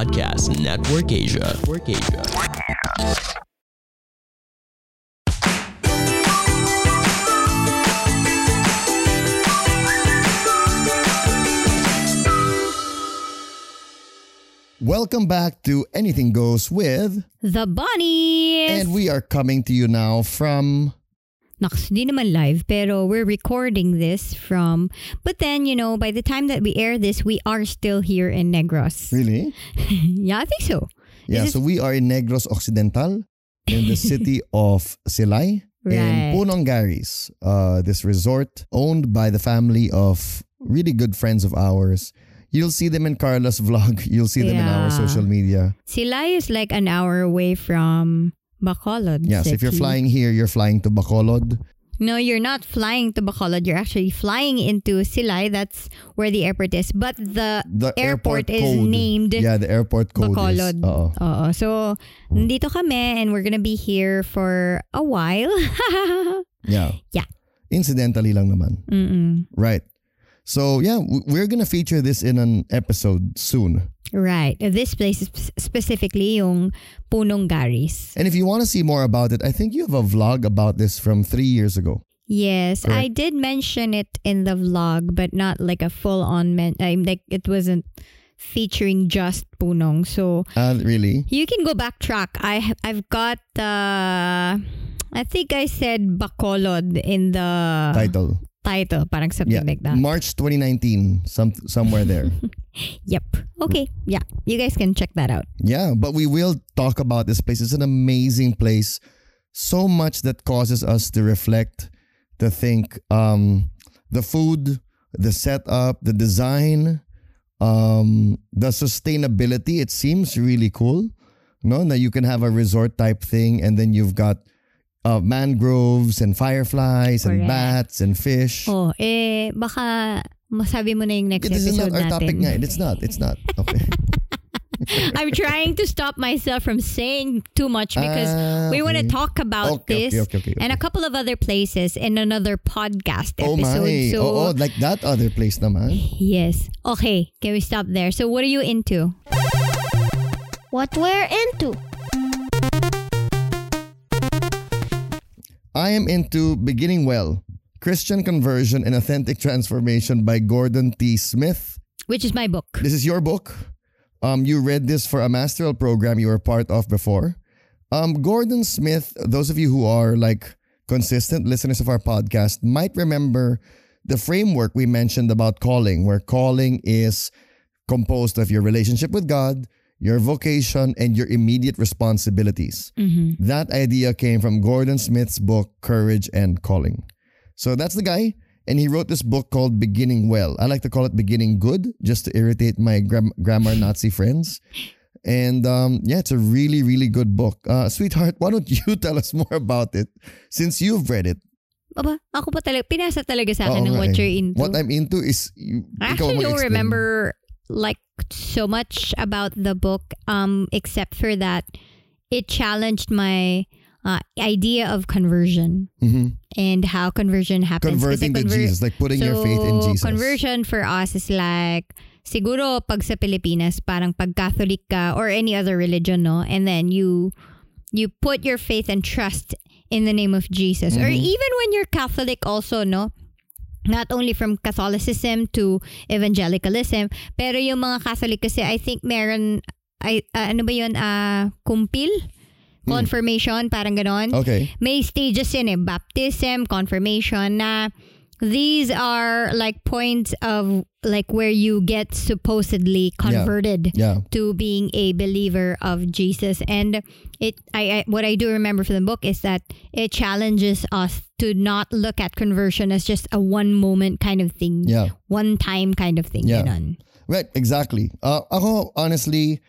Podcast Network Asia. Network Asia. Welcome back to Anything Goes with, The Bonnies! and we are coming to you now from. Naks, di naman live, pero we're recording this from... But then, you know, by the time that we air this, we are still here in Negros. Really? yeah, I think so. Yeah, Is so we are in Negros Occidental, in the city of Silay, Right. in Punong Garis, uh, this resort owned by the family of really good friends of ours. You'll see them in Carla's vlog. You'll see them in our social media. Silay is like an hour away from Bacolod Yes, if you're City. flying here, you're flying to Bacolod. No, you're not flying to Bacolod. You're actually flying into Silay. That's where the airport is. But the, The airport, airport is named Yeah, the airport code Bacolod. is. Oo. Oo. So, nandito kami and we're gonna be here for a while. Yeah. Yeah. Incidentally lang naman. Mm-mm. Right. So yeah, we're gonna feature this in an episode soon. Right. This place is specifically yung Punong Garis. And if you want to see more about it, I think you have a vlog about this from three years ago. Yes, I did mention it in the vlog, but not like a full on men. I'm like it wasn't featuring just Punong. So Uh, really? you can go backtrack. I I've got the. I think I said Bacolod in the Title. Title, parang something Yeah. like that. March 2019, some somewhere there. Yep. Okay. Yeah. You guys can check that out. yeah, but we will talk about this place. It's an amazing place. So much that causes us to reflect, to think. Um, the food, the setup, the design, um, the sustainability. It seems really cool. No, that you can have a resort type thing, and then you've got uh, mangroves and fireflies and bats and fish. Oh, eh, baka masabi mo na yung next It is episode not our natin. topic nga. It's not. It's not. Okay. I'm trying to stop myself from saying too much because Ah, we want to talk about Okay, this okay, okay, okay, and a couple of other places in another podcast Oh episode. my. So Oo, like that other place naman. yes. Okay, can we stop there? So what are you into? What we're into. I am into Beginning Well, Christian Conversion and Authentic Transformation by Gordon T. Smith. Which is my book. This is your book. Um, you read this for a masteral program you were part of before. Um, Gordon Smith, those of you who are like consistent listeners of our podcast might remember the framework we mentioned about calling, where calling is composed of your relationship with God, your vocation, and your immediate responsibilities. Mm-hmm. That idea came from Gordon Smith's book, Courage and Calling. So that's the guy. And he wrote this book called Beginning Well. I like to call it Beginning Good, just to irritate my gram- grammar Nazi friends. And um, yeah, it's a really, really good book. Uh, sweetheart, why don't you tell us more about it since you've read it? Aba, ako pa talaga, pinasa talaga sa akin ng what eh. you're into. What I'm into is you, I actually don't remember like so much about the book um except for that it challenged my uh, idea of conversion Mhm. and how conversion happens. Converting to Jesus, like putting your faith in Jesus. Conversion for us is like siguro pag sa Pilipinas parang pag Catholic ka or any other religion no and then you you put your faith and trust in the name of Jesus or Mhm. even when you're Catholic also no not only from Catholicism to evangelicalism pero yung mga Catholic kasi I think meron ay ah, ano ba yun ah kumpil confirmation parang ganon Okay. may stages yun eh. Baptism, confirmation na these are like points of like where you get supposedly converted Yeah. to being a believer of Jesus. And it I, I what I do remember from the book is that it challenges us to not look at conversion as just a one moment kind of thing. Yeah. One time kind of thing. Yeah. Ganon. Right, exactly. Uh, ako, honestly,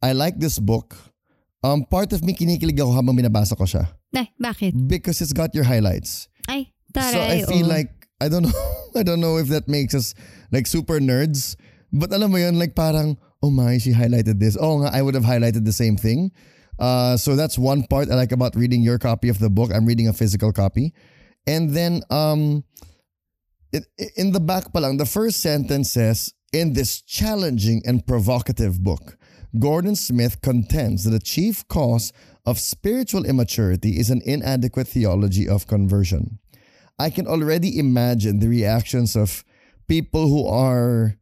I like this book. Um, part of me kinikilig ako habang binabasa ko siya. Ay, bakit? Because it's got your highlights. Ay, so I taray. feel oh. like, I don't know, I don't know if that makes us like super nerds. But alam mo yun, like parang, oh my, she highlighted this. Oh nga, I would have highlighted the same thing. Uh, so that's one part I like about reading your copy of the book. I'm reading a physical copy. And then, um, it, in the back pa lang, the first sentence says, in this challenging and provocative book, Gordon Smith contends that the chief cause of spiritual immaturity is an inadequate theology of conversion. I can already imagine the reactions of people who are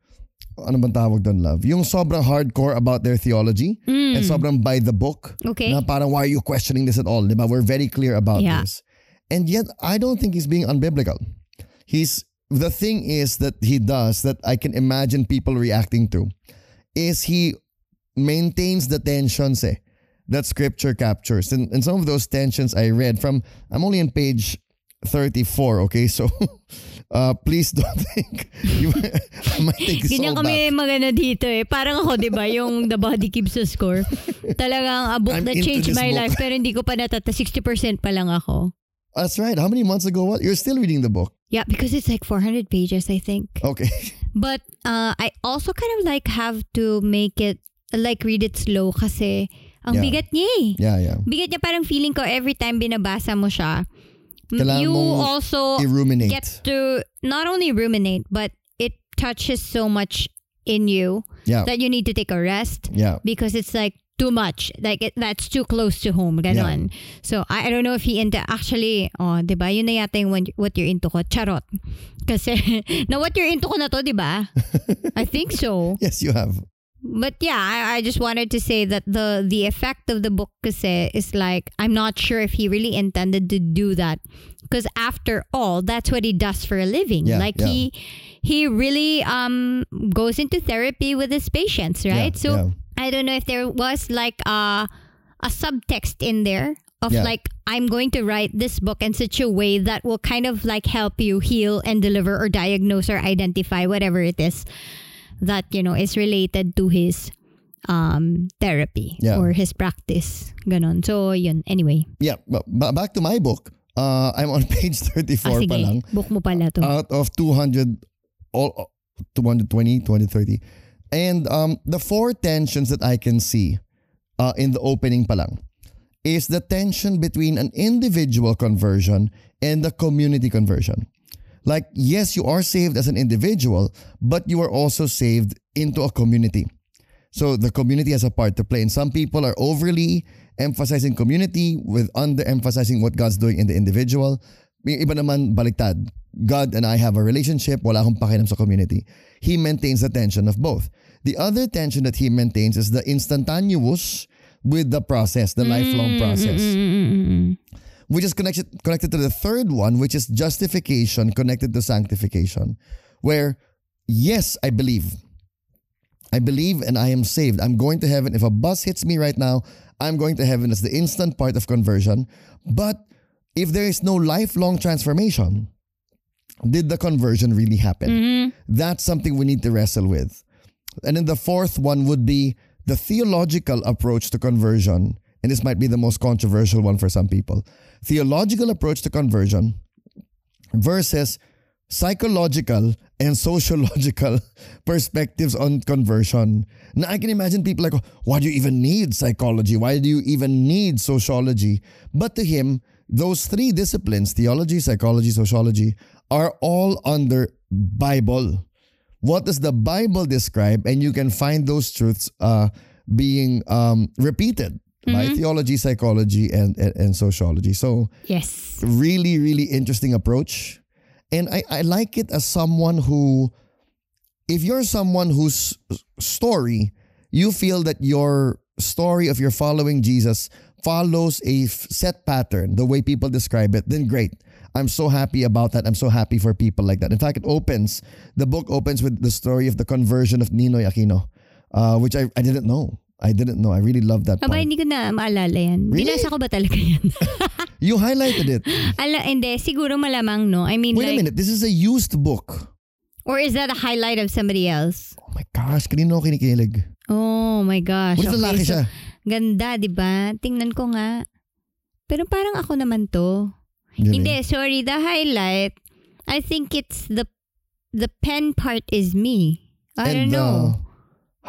ano bang tawag doon, love? Yung sobrang hardcore about their theology and sobrang by the book. Okay. Na parang, why are you questioning this at all? Diba? We're very clear about Yeah. this. And yet, I don't think he's being unbiblical. He's, the thing is that he does that I can imagine people reacting to is he maintains the tensions eh, that scripture captures. And, and some of those tensions I read from, I'm only on page 34, okay? So uh, please don't think you might take this Ganyan kami back. magana dito eh. Parang ako, di ba, yung The Body Keeps the Score. Talagang a book I'm that changed my book. life pero hindi ko pa natata. 60% pa lang ako. That's right. How many months ago? What? You're still reading the book. Yeah, because it's like 400 pages, I think. Okay. But uh, I also kind of like have to make it, like read it slow kasi ang Yeah. bigat niya eh. Yeah, yeah. Bigat niya parang feeling ko every time binabasa mo siya. M- Kailangan you also Irruminate. get to not only ruminate, but it touches so much in you Yeah. that you need to take a rest Yeah. because it's like too much. Like it, that's too close to home. Ganon. So I, I don't know if he into actually, oh, 'di ba? Yun na yata yung what- what you're into ko. Charot. Kasi na what you're into ko na to, 'di ba? I think so. Yes, you have. But yeah, I, I just wanted to say that the the effect of the book kasi is like I'm not sure if he really intended to do that because after all, that's what he does for a living. Yeah, like yeah. he he really um goes into therapy with his patients, right? Yeah, so. I don't know if there was like a a subtext in there of like I'm going to write this book in such a way that will kind of like help you heal and deliver or diagnose or identify whatever it is that you know is related to his um therapy Yeah. or his practice ganon so yun anyway Yeah. But, back to my book. Uh, I'm on page 34 ah, pa lang. book mo pala to out of 200 all 220 230 and um the four tensions that i can see uh, in the opening pa lang is the tension between an individual conversion and the community conversion like yes you are saved as an individual but you are also saved into a community so the community has a part to play and some people are overly emphasizing community with under-emphasizing what God's doing in the individual iba naman baliktad. God and I have a relationship, wala akong pakialam sa community. He maintains the tension of both. The other tension that he maintains is the instantaneous with the process, the lifelong process. Mm-mm-mm-mm. Which is connected connected to the third one, which is justification connected to sanctification. Where yes, I believe. I believe and I am saved. I'm going to heaven. If a bus hits me right now, I'm going to heaven. That's the instant part of conversion. But if there is no lifelong transformation, did the conversion really happen? Mm-hmm. That's something we need to wrestle with. And then the fourth one would be the theological approach to conversion. And this might be the most controversial one for some people. Theological approach to conversion versus psychological and sociological perspectives on conversion. Now I can imagine people like, why do you even need psychology? Why do you even need sociology? But to him, those three disciplines, theology, psychology, sociology, are all under Bible. What does the Bible describe? And you can find those truths uh, being um, repeated by theology, psychology, and, and, and sociology. So yes really, really interesting approach. And I, I like it as someone who, if you're someone whose story, you feel that your story of your following Jesus follows a f- set pattern, the way people describe it, then great. I'm so happy about that. I'm so happy for people like that. In fact, it opens, the book opens with the story of the conversion of Ninoy Aquino, uh, which I, I didn't know. I didn't know. I really love that Aba, part. hindi ko na maalala yan. Really? Binasa ko ba talaga yan? You highlighted it. Ala, hindi. Siguro malamang, no? I mean, Wait like, a minute. This is a used book. or is that a highlight of somebody else? Oh my gosh, kanino ako kinikilig? Oh my gosh. What Okay, lalaki so, siya? Ganda, di ba? Tingnan ko nga. Pero parang ako naman to. Really? Hindi, sorry. The highlight, I think it's the the pen part is me. I And don't know. the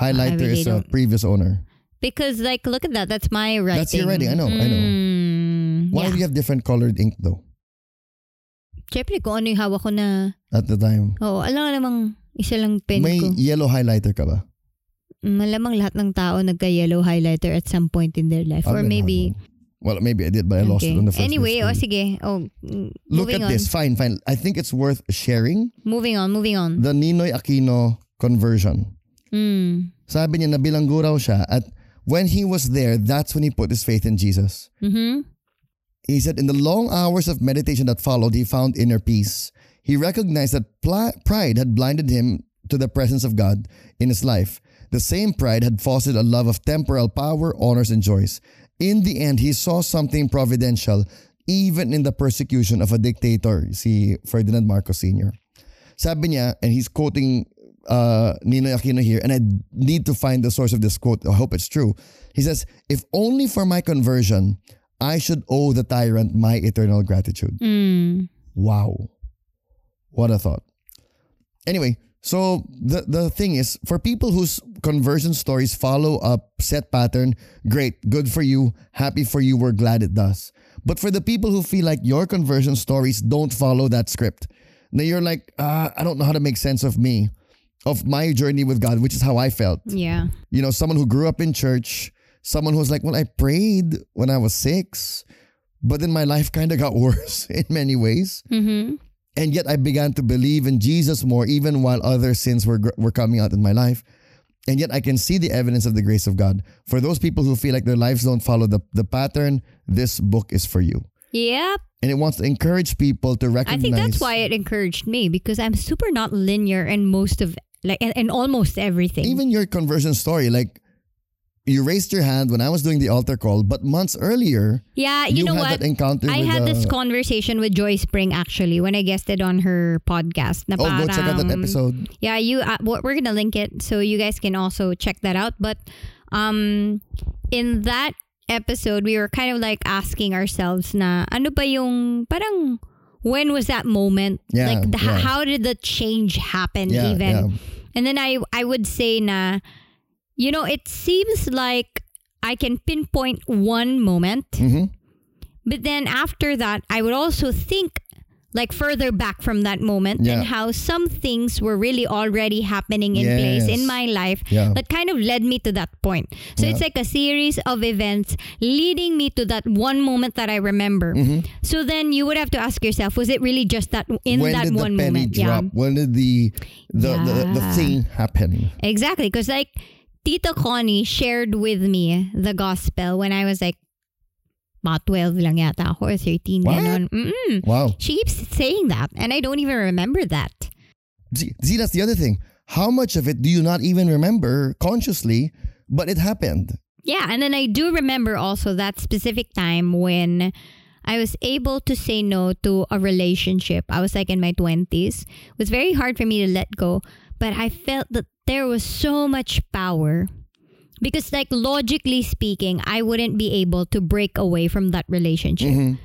highlighter really is a previous owner. Because like, look at that. That's my writing. That's your writing. I know, I know. Mm, Why yeah. do you have different colored ink though Siyempre, kung ano yung hawak ko na, at the time? oo, alam nga namang isa lang pen May ko. yellow highlighter ka ba? malamang lahat ng tao nagka-yellow highlighter at some point in their life. I Or maybe... Well, maybe I did, but I lost it Okay. on the first Anyway, oh sige. Oh, mm, Look at on. this. Fine, fine. I think it's worth sharing Moving on, moving on. the Ninoy Aquino conversion. Mm. Sabi niya, nabilanggo raw siya at when he was there, that's when he put his faith in Jesus. Mm-hmm. He said, in the long hours of meditation that followed, he found inner peace. He recognized that pli- pride had blinded him to the presence of God in his life. The same pride had fostered a love of temporal power, honors, and joys. In the end, he saw something providential even in the persecution of a dictator, si Ferdinand Marcos Sr. Sabi niya, and he's quoting uh, Ninoy Aquino here, and I need to find the source of this quote. I hope it's true. He says, If only for my conversion, I should owe the tyrant my eternal gratitude. Mm. Wow. What a thought. Anyway, so the, the thing is, for people whose conversion stories follow a set pattern, great, good for you, happy for you, we're glad it does. But for the people who feel like your conversion stories don't follow that script, now you're like, ah, I don't know how to make sense of me, of my journey with God, which is how I felt Yeah. you know, someone who grew up in church, someone who was like, well, I prayed when I was six, but then my life kind of got worse in many ways. Mm-hmm. And yet I began to believe in Jesus more, even while other sins were, were coming out in my life. And yet I can see the evidence of the grace of God. For those people who feel like their lives don't follow the, the pattern, this book is for you. Yep. And it wants to encourage people to recognize. I think that's why it encouraged me because I'm super not linear in most of like and, in almost everything. even your conversion story, like you raised your hand when I was doing the altar call, but months earlier, yeah, you, you, know had what? I had this conversation with Joy Spring actually when I guested on her podcast. Na Oh, go check out that episode. Yeah, you. Uh, we're we're gonna link it so you guys can also check that out. But um, in that episode, we were kind of like asking ourselves, na ano ba yung parang when was that moment? Yeah, like the, yeah. how did the change happen? Yeah, even and then I I would say na, you know, it seems like I can pinpoint one moment, Mhm. but then after that, I would also think like further back from that moment Yeah. and how some things were really already happening in place in my life Yeah. that kind of led me to that point. So it's like a series of events leading me to that one moment that I remember. Mm-hmm. So then you would have to ask yourself, was it really just that in when that one the penny moment? drop? When did the the, the, the Yeah. thing happen? Exactly. Because like Tita Connie shared with me the gospel when I was like about 12 lang yata ako or 13 What? ganon. Mm-mm. Wow. She keeps saying that and I don't even remember that. See, see, that's the other thing. How much of it do you not even remember consciously, but it happened? Yeah, and then I do remember also that specific time when I was able to say no to a relationship. I was like in my 20s. It was very hard for me to let go, but I felt that there was so much power because like logically speaking, I wouldn't be able to break away from that relationship.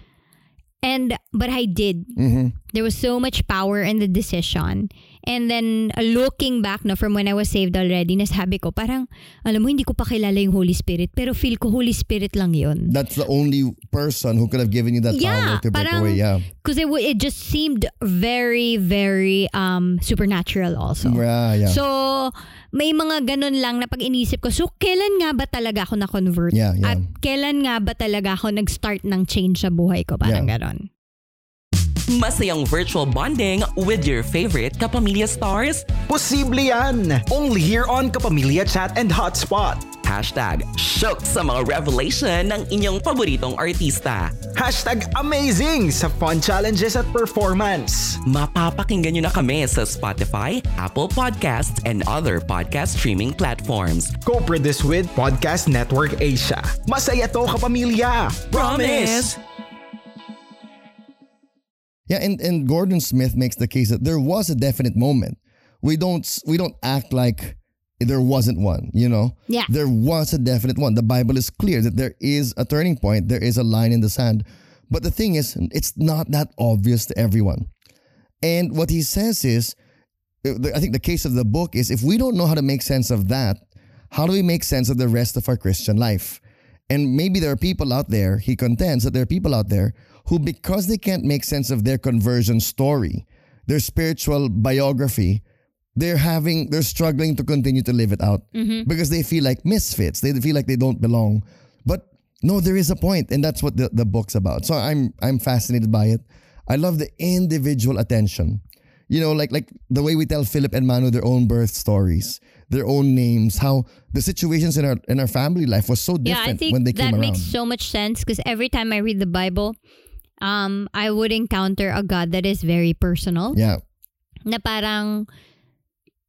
And but I did. Mm-hmm. There was so much power in the decision. And then uh, looking back na from when I was saved already, nasabi ko parang alam mo hindi ko pa kilala yung Holy Spirit pero feel ko Holy Spirit lang yun. That's the only person who could have given you that Yeah, power to break parang- away. Yeah. Because it, it just seemed very, very um supernatural also. Yeah, yeah. So, may mga ganun lang na pag inisip ko, so kailan nga ba talaga ako na-convert? Yeah, yeah. At kailan nga ba talaga ako nag-start ng change sa buhay ko? Parang Yeah. ganon. Masayang virtual bonding with your favorite Kapamilya stars? Posible yan! Only here on Kapamilya Chat and Hotspot. Hashtag shock sa mga revelation ng inyong paboritong artista. Hashtag amazing sa fun challenges at performance. Mapapakinggan nyo na kami sa Spotify, Apple Podcasts, and other podcast streaming platforms. Co-produced with Podcast Network Asia. Masaya to kapamilya! Promise! Yeah, and, and Gordon Smith makes the case that there was a definite moment. We don't we don't act like there wasn't one, you know? Yeah. There was a definite one. The Bible is clear that there is a turning point, there is a line in the sand. But the thing is, it's not that obvious to everyone. And what he says is, uh, I think the case of the book is if we don't know how to make sense of that, how do we make sense of the rest of our Christian life? And maybe there are people out there, he contends that there are people out there who, because they can't make sense of their conversion story, their spiritual biography, they're having they're struggling to continue to live it out Mm-hmm. because they feel like misfits. They feel like they don't belong. But no, there is a point, and that's what the, the book's about. So I'm I'm fascinated by it. I love the individual attention. You know, like like the way we tell Philip and Manu their own birth stories, their own names, how the situations in our in our family life was so different Yeah, I think when they that came makes so much sense because every time I read the Bible, um, I would encounter a God that is very personal. yeah, Na parang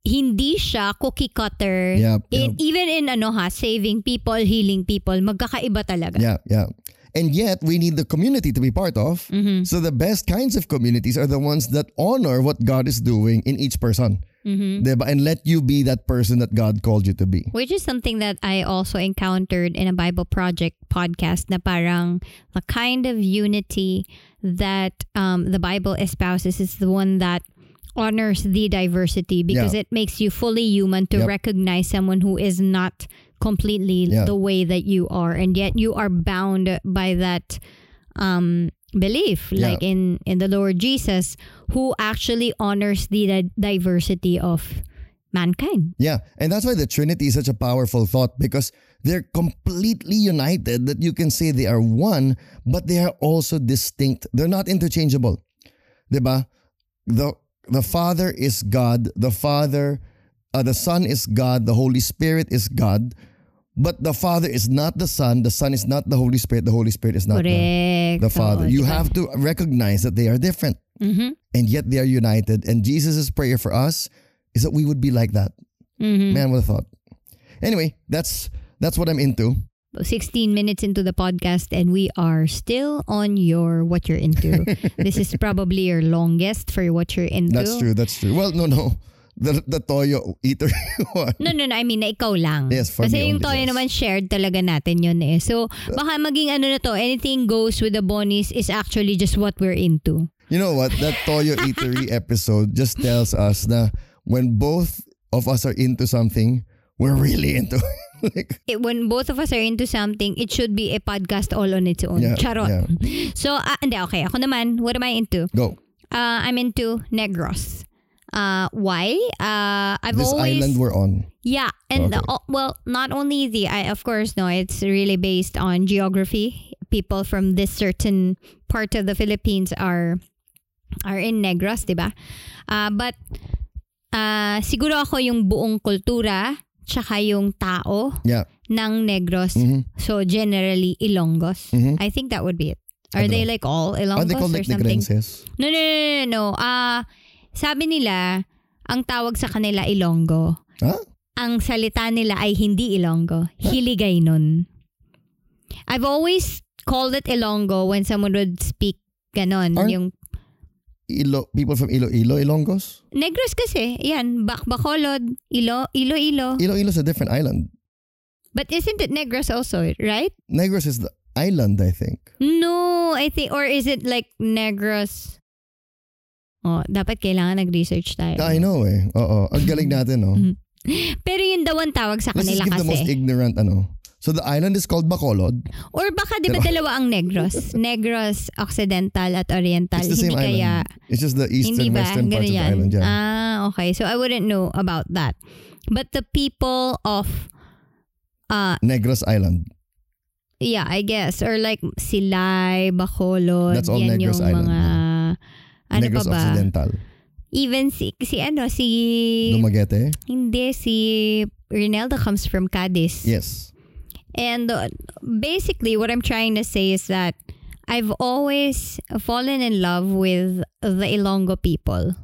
hindi siya cookie cutter. Yep, In, yep. Even in ano ha, saving people, healing people, magkakaiba talaga. yeah, yeah. And yet we need the community to be part of. Mm-hmm. So the best kinds of communities are the ones that honor what God is doing in each person. Mm-hmm. Diba? And let you be that person that God called you to be. Which is something that I also encountered in a Bible Project podcast na parang the kind of unity that um, the Bible espouses is the one that honors the diversity because Yeah. it makes you fully human to Yep. recognize someone who is not completely Yeah. the way that you are and yet you are bound by that um, belief Yeah. like in in the Lord Jesus who actually honors the di- diversity of mankind. Yeah. And that's why the Trinity is such a powerful thought because they're completely united that you can say they are one, but they are also distinct. They're not interchangeable. Diba? The the Father is God, the Father, uh, the Son is God, the Holy Spirit is God. But the Father is not the Son, the Son is not the Holy Spirit, the Holy Spirit is not the, the Father. You have to recognize that they are different Mhm. and yet they are united. And Jesus' prayer for us is that we would be like that. Mhm. Man, what a thought. Anyway, that's that's what I'm into. 16 minutes into the podcast and we are still on your what you're into. this is probably your longest for what you're into. That's true. That's true. Well, no, no. The the Toyo eater one. No, no, no. I mean, na ikaw lang. Yes, for Kasi me yung toyo yes. naman shared talaga natin yun eh. So, baka maging ano na to, anything goes with the bonnies is actually just what we're into. You know what? That Toyo eatery episode just tells us that when both of us are into something, we're really into it. like, It, when both of us are into something, it should be a podcast all on its own. Yeah, Charot. yeah. So, ah, hindi, okay. Ako naman, what am I into? go. Uh, I'm into Negros. Uh, why? Uh, I've This always island we're on. Yeah, and Okay. uh, well, not only the I of course no, it's really based on geography. People from this certain part of the Philippines are are in Negros, 'di ba? Uh, but uh, siguro ako yung buong kultura tsaka yung tao Yeah. ng Negros. Mhm. So generally Ilonggos. Mhm. I think that would be it. Are they know. like all Are Ilonggos they called or like something? Negrenses? No, no, no, no, no. Ah, sabi nila, ang tawag sa kanila Ilonggo. Huh? Ang salita nila ay hindi Ilonggo, Hiligaynon. I've always called it Ilonggo when someone would speak ganon. Aren't- Yung Ilo, people from Iloilo, Ilonggos? Negros kasi, yan, Bakbakolod, Ilo, Iloilo. Iloilo's a different island. But isn't it Negros also, right? Negros is the island, I think. No, I think, or is it like Negros? Oh, dapat kailangan nag-research tayo. I know eh. Oo. Ang galing natin, no? Mhm. Pero yun daw ang tawag sa Let's just kanila give the most kasi. ignorant, ano. So the island is called Bacolod. Or baka di ba dalawa ang Negros? Negros, Occidental at Oriental. It's the same Hindi kaya, island. It's just the eastern, ba? western parts of the yan. island. Yeah. Ah, okay. So I wouldn't know about that. But the people of, uh, Negros Island. yeah, I guess. Or like Silay, Bacolod. That's all yan Negros yung Island, mga, ano Negros pa ba? Occidental. Even si, si ano, si, Dumaguete. hindi, si Rinaldo comes from Cadiz. Yes. And uh, basically, what I'm trying to say is that I've always fallen in love with the Ilonggo people.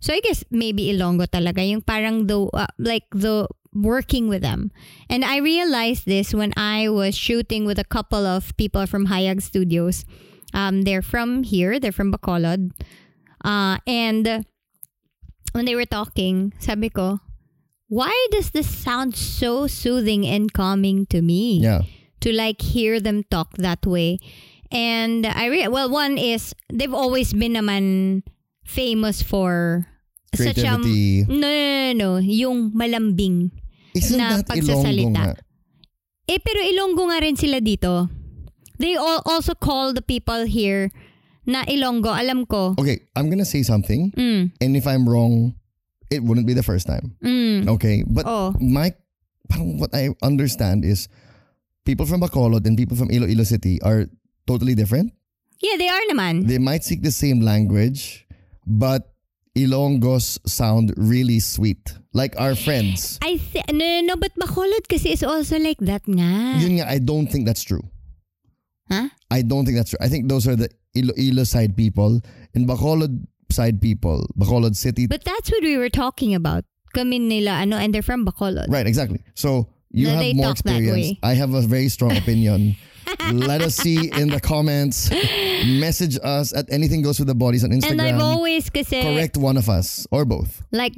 So I guess maybe Ilonggo talaga yung parang the uh, like the working with them. And I realized this when I was shooting with a couple of people from Hayag Studios. Um, they're from here. They're from Bacolod. Uh, and when they were talking, sabi ko, why does this sound so soothing and calming to me? Yeah. To like hear them talk that way. And I re- well, one is they've always been naman famous for such a Creativity. no, no, no, no, yung malambing. Isn't na that Ilonggo pagsasalita. nga? Eh, pero Ilonggo nga rin sila dito. They all also call the people here na Ilonggo. Alam ko. Okay, I'm gonna say something. Mm, And if I'm wrong, it wouldn't be the first time. Mm. Okay, but Oh. my what I understand is people from Bacolod and people from Iloilo City are totally different. Yeah, they are naman. They might speak the same language, but Ilonggos sound really sweet, like our friends. I th- no, no, no, but Bacolod kasi is also like that nga. Yun nga, I don't think that's true. Huh? I don't think that's true. I think those are the Iloilo side people and Bacolod side people, Bacolod City. But that's what we were talking about. Kami nila, ano, and they're from Bacolod. right, exactly. So you No, have more experience. I have a very strong opinion. Let us see in the comments. Message us at anything goes with the bonnies on Instagram. And I've always kasi, Correct one of us or both. like,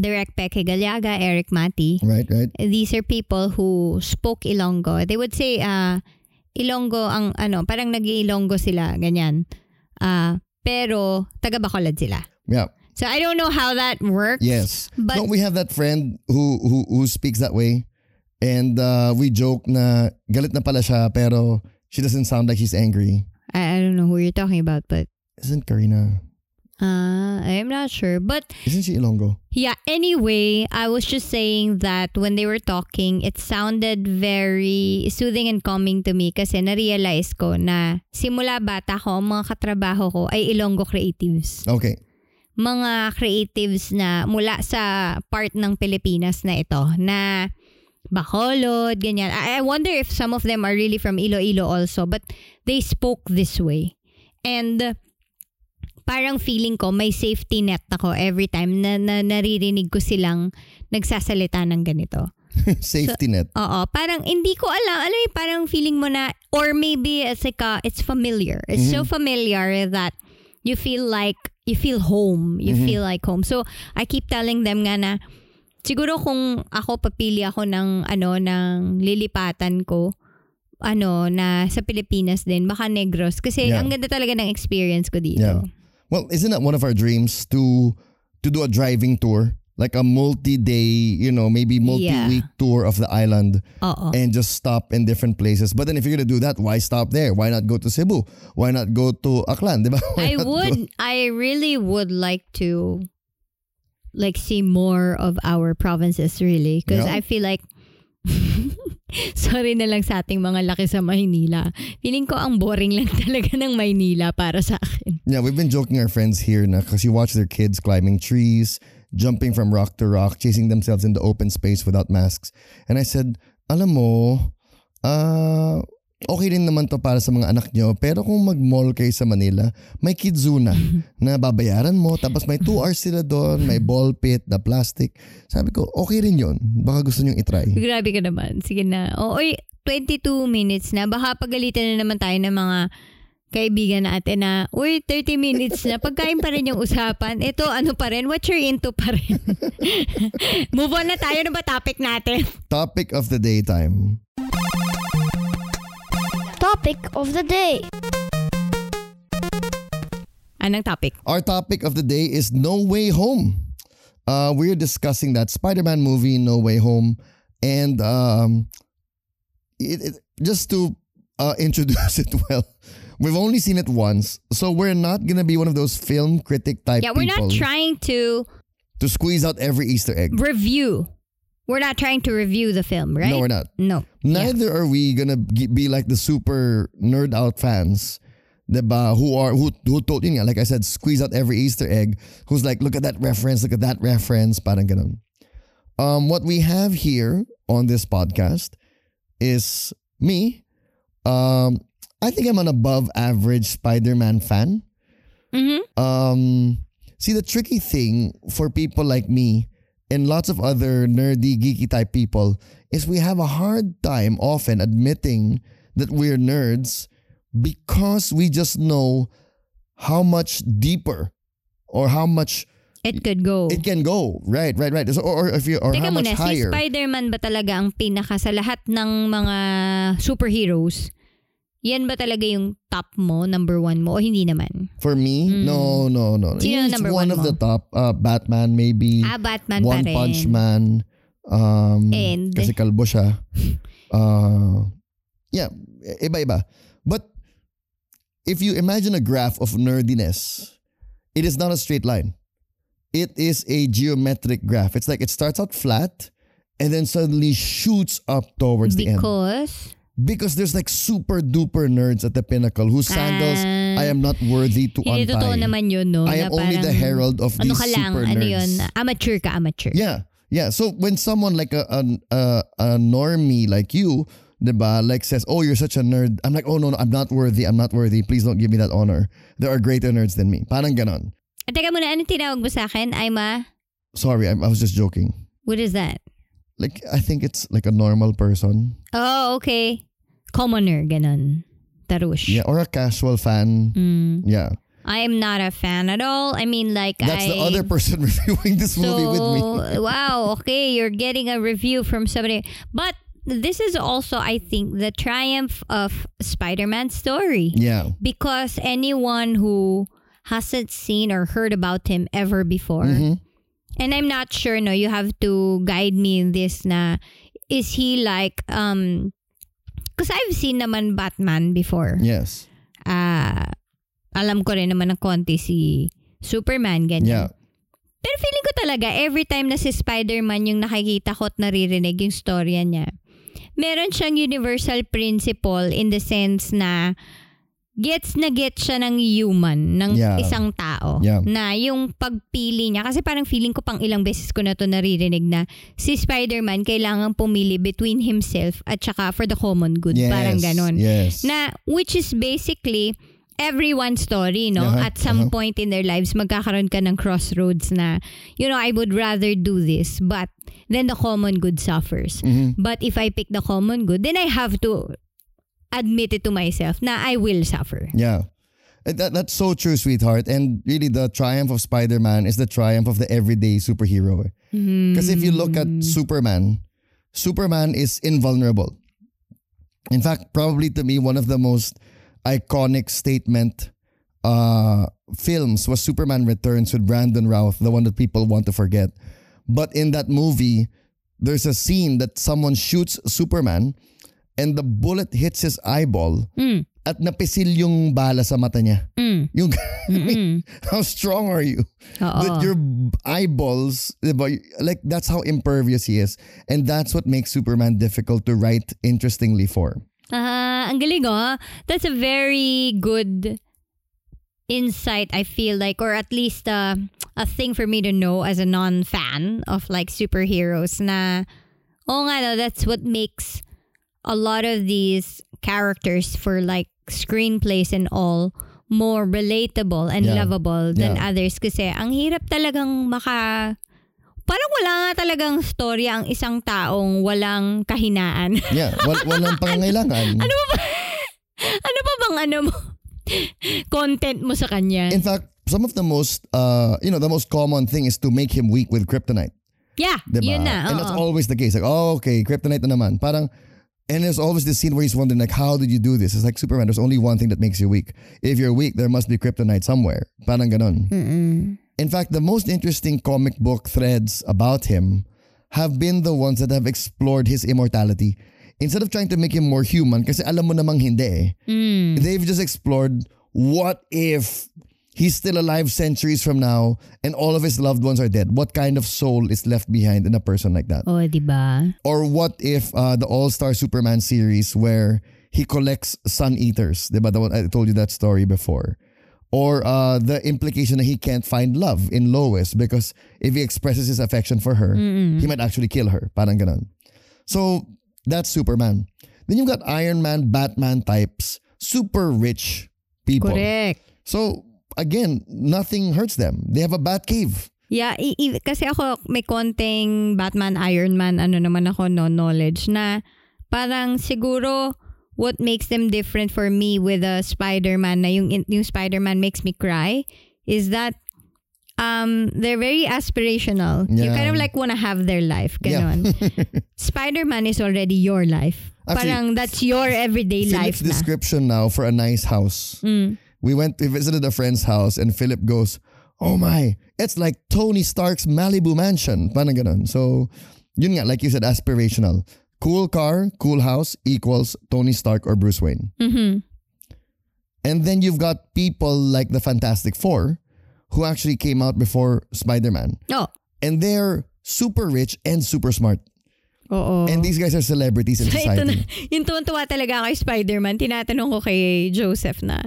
Direct Peque Gallaga, Erik Matti, Right, right. these are people who spoke Ilonggo. They would say, uh, Ilonggo ang, ano, parang nag-Ilonggo sila, ganyan. Uh, pero, taga Bacolod sila. Yeah. So I don't know how that works. Yes. But no, we have that friend who who who speaks that way. And uh, we joke na galit na pala siya pero she doesn't sound like she's angry. I, I don't know who you're talking about, but Isn't Karina? Uh, I'm not sure. But Isn't she Ilonggo? Yeah, anyway, I was just saying that when they were talking, it sounded very soothing and calming to me kasi na-realize ko na simula bata ko, mga katrabaho ko ay Ilonggo Creatives. Okay. Mga creatives na mula sa part ng Pilipinas na ito, na Bacolod, ganyan. I, I wonder if some of them are really from Iloilo also, but they spoke this way. And parang feeling ko may safety net ako every time na, na naririnig ko silang nagsasalita ng ganito. Safety net. Oo, parang hindi ko alam. Alam mo, parang feeling mo na, or maybe it's like a, it's familiar. It's so familiar that you feel like, you feel home. You feel like home. So, I keep telling them nga na, siguro kung ako papili ako ng, ano, ng lilipatan ko, ano, na sa Pilipinas din, baka Negros. Kasi Yeah. ang ganda talaga ng experience ko dito. Yeah. Well, isn't that one of our dreams to to do a driving tour? Like a multi-day, you know, maybe multi-week tour of the island Oo. and just stop in different places. But then if you're gonna do that, why stop there? Why not go to Cebu? Why not go to Aklan? Diba? I not go- would I really would like to like see more of our provinces really because Yeah. I feel like sorry na lang sa ating mga laki sa Maynila. Feeling ko ang boring lang talaga ng Maynila para sa akin. Yeah, we've been joking our friends here na because you watch their kids climbing trees, jumping from rock to rock, chasing themselves in the open space without masks. And I said, alam mo, ah, okay rin naman to para sa mga anak nyo, pero kung mag-mall kayo sa Manila, may kidzuna na babayaran mo, tapos may 2 hours sila doon, may ball pit, na plastic. Sabi ko, okay rin yun. Baka gusto nyo itry. Grabe ka naman. Sige na. O, oy, 22 minutes na. Baka pagalitan na naman tayo ng mga kaibigan natin na, uy, 30 minutes na. Pagkain pa rin yung usapan. Ito, ano pa rin? What you're into pa rin. Move on na tayo. Ano ba topic natin? Topic of the day time. Topic of the day. Anong topic? Our topic of the day is No Way Home. Uh, we're discussing that Spider-Man movie, No Way Home, and um, it, it, just to uh, introduce it well, we've only seen it once, so we're not gonna be one of those film critic type Yeah, we're people not trying to to squeeze out every Easter egg. review. We're not trying to review the film, right? No, we're not. No. Yeah. Neither are we gonna be like the super nerd out fans, diba? Who are who who told you, like I said, squeeze out every Easter egg. Who's like, look at that reference, look at that reference, parang ganun. Um, what we have here on this podcast is me. Um, I think I'm an above average Spider-Man fan. Mhm. Um, see, the tricky thing for people like me and lots of other nerdy, geeky type people is we have a hard time often admitting that we're nerds because we just know how much deeper or how much It could go. it can go. Right, right, right. So, or, or if you or Teka how much muna, si higher. Spider-Man ba talaga ang pinaka sa lahat ng mga superheroes? Yan ba talaga yung top mo, number one mo, o hindi naman? For me, no, no, no. Hmm. Sino It's number one one of mo? the top. Uh, Batman maybe. Ah, Batman One pa rin. Punch Man. Um, And? kasi kalbo siya. Uh, yeah, iba-iba. But if you imagine a graph of nerdiness, it is not a straight line. it is a geometric graph. It's like it starts out flat and then suddenly shoots up towards the end. Because Because there's like super duper nerds at the pinnacle whose sandals Ah. I am not worthy to hindi untie. totoo naman yun, no? I am only the herald of Ano these ka lang, super ano nerds. yun, amateur ka, amateur. Yeah. Yeah. So when someone like a a, a, a normie like you, diba, like says, "Oh, you're such a nerd." I'm like, "Oh no, no, I'm not worthy. I'm not worthy. Please don't give me that honor. There are greater nerds than me." Parang ganon. At teka muna, ano tinawag mo sa akin? I'm a, Sorry, I, I was just joking. what is that? Like I think it's like a normal person. Oh, okay. Commoner, ganon. Tarush. Yeah, or a casual fan. Mm. Yeah. I am not a fan at all. I mean, like, That's I... the other person reviewing this movie with me. wow, okay, you're getting a review from somebody. But this is also, I think, the triumph of Spider-Man's story. Yeah. Because anyone who hasn't seen or heard about him ever before, Mhm. and I'm not sure, no, you have to guide me in this na, is he like, um, because I've seen naman Batman before. Yes. Ah, alam ko rin naman ng konti si Superman, ganyan. Yeah. Pero feeling ko talaga, every time na si Spider-Man yung nakikita ko at naririnig yung storya niya, meron siyang universal principle in the sense na gets na gets siya ng human, ng Yeah. isang tao. Yeah. Na yung pagpili niya, kasi parang feeling ko pang ilang beses ko na to naririnig na si Spider-Man kailangan pumili between himself at saka for the common good. Yes. Parang ganon Yes. na which is basically everyone's story, no? Uh-huh, At some uh-huh. point in their lives, magkakaroon ka ng crossroads na, you know, I would rather do this, but then the common good suffers. Mhm. But if I pick the common good, then I have to admit it to myself na I will suffer. Yeah. That, that's so true, sweetheart. And really, the triumph of Spider Man is the triumph of the everyday superhero. Because if you look at Superman, Superman is invulnerable. In fact, probably to me, one of the most iconic statement uh, films was Superman Returns with Brandon Routh, the one that people want to forget. But in that movie, there's a scene that someone shoots Superman and the bullet hits his eyeball Mm. at napisil yung bala sa mata niya. Mm. Yung how strong are you? Oo. That your eyeballs, diba, like that's how impervious he is. And that's what makes Superman difficult to write interestingly for. Ah, ang galing oh. That's a very good insight I feel like or at least uh, a thing for me to know as a non-fan of like superheroes na oh nga no, that's what makes a lot of these characters for like screenplays and all more relatable and Yeah. lovable than Yeah. others kasi ang hirap talagang maka parang wala nga talagang story ang isang taong walang kahinaan. Yeah, wal- walang pangangailangan. Ano ba? ano pa bang ano mo? Content mo sa kanya? In fact, some of the most, uh, you know, the most common thing is to make him weak with kryptonite. yeah, Diba? yun na. And that's oo. always the case. Like, oh, okay, kryptonite na naman. Parang, and there's always this scene where he's wondering, like, how did you do this? It's like Superman, there's only one thing that makes you weak. If you're weak, there must be kryptonite somewhere. Parang ganon. Mm-mm. In fact, the most interesting comic book threads about him have been the ones that have explored his immortality. Instead of trying to make him more human, kasi alam mo namang hindi eh. Mm. They've just explored what if he's still alive centuries from now and all of his loved ones are dead? What kind of soul is left behind in a person like that? Oh, di ba? Or what if uh, the All Star Superman series where he collects sun eaters? Diba? The one, I told you that story before. Or uh, the implication that he can't find love in Lois because if he expresses his affection for her, he might actually kill her. Parang ganon. So that's Superman. Then you've got Iron Man, Batman types, super rich people. Correct. So again, nothing hurts them. They have a bat cave. Yeah, i- i- kasi ako may konting Batman, Iron Man, ano naman ako, no, knowledge na parang siguro what makes them different for me with a Spider-Man na yung, yung Spider-Man makes me cry is that um they're very aspirational. You Yeah. kind of like wanna have their life. Yeah. Ganon. Spider-Man is already your life. Actually, Parang that's your everyday life Philip's na. description now for a nice house. Mm. We went, we visited a friend's house and Philip goes, Oh my, it's like Tony Stark's Malibu mansion. Parang ganun. So, yun nga, like you said, aspirational. Cool car, cool house equals Tony Stark or Bruce Wayne. Mhm. And then you've got people like the Fantastic Four who actually came out before Spider-Man. Oh. And they're super rich and super smart. Oo. And these guys are celebrities in So ito na, society. yung tuwan-tuwa talaga kay Spider-Man, tinatanong ko kay Joseph na,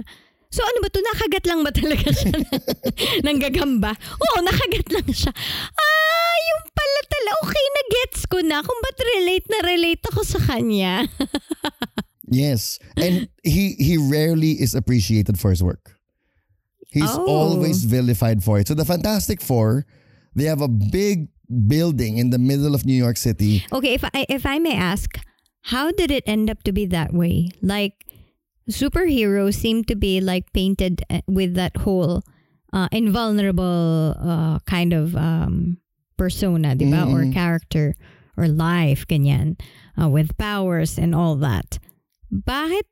so ano ba to? Nakagat lang ba talaga siya ng gagamba? Oo, nakagat lang siya. Ah, yung pala tala. Okay, na-gets ko na kung ba't relate na relate ako sa kanya. Yes. And he he rarely is appreciated for his work. He's Oh. always vilified for it. So the Fantastic Four, they have a big building in the middle of New York City. Okay, if I if I may ask, how did it end up to be that way? Like superheroes seem to be like painted uh, with that whole uh, invulnerable uh, kind of um, persona, di ba? Or character or life, ganyan, uh, with powers and all that. Bakit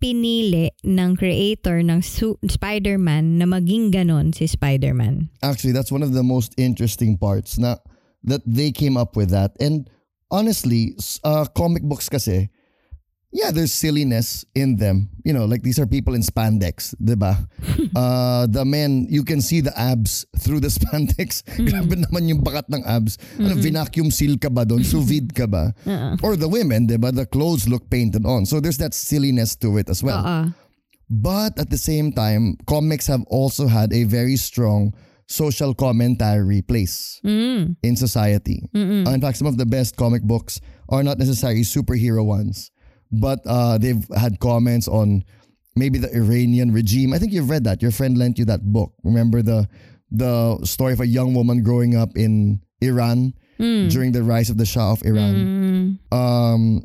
pinili ng creator ng su- Spider-Man na maging ganon si Spider-Man? Actually, that's one of the most interesting parts na that they came up with that. And honestly, uh, comic books kasi, yeah, there's silliness in them. You know, like these are people in spandex, diba? uh, the men, you can see the abs through the spandex. Grabe naman yung bakat ng abs. Ano, vacuum seal ka ba doon? Sous vide ka ba? Or the women, diba? The clothes look painted on. So there's that silliness to it as well. Oo. But at the same time, comics have also had a very strong social commentary place Mm. in society. Uh, in fact, some of the best comic books are not necessarily superhero ones, but uh, they've had comments on maybe the Iranian regime. I think you've read that. Your friend lent you that book. Remember the the story of a young woman growing up in Iran during the rise of the Shah of Iran. Mm. Um,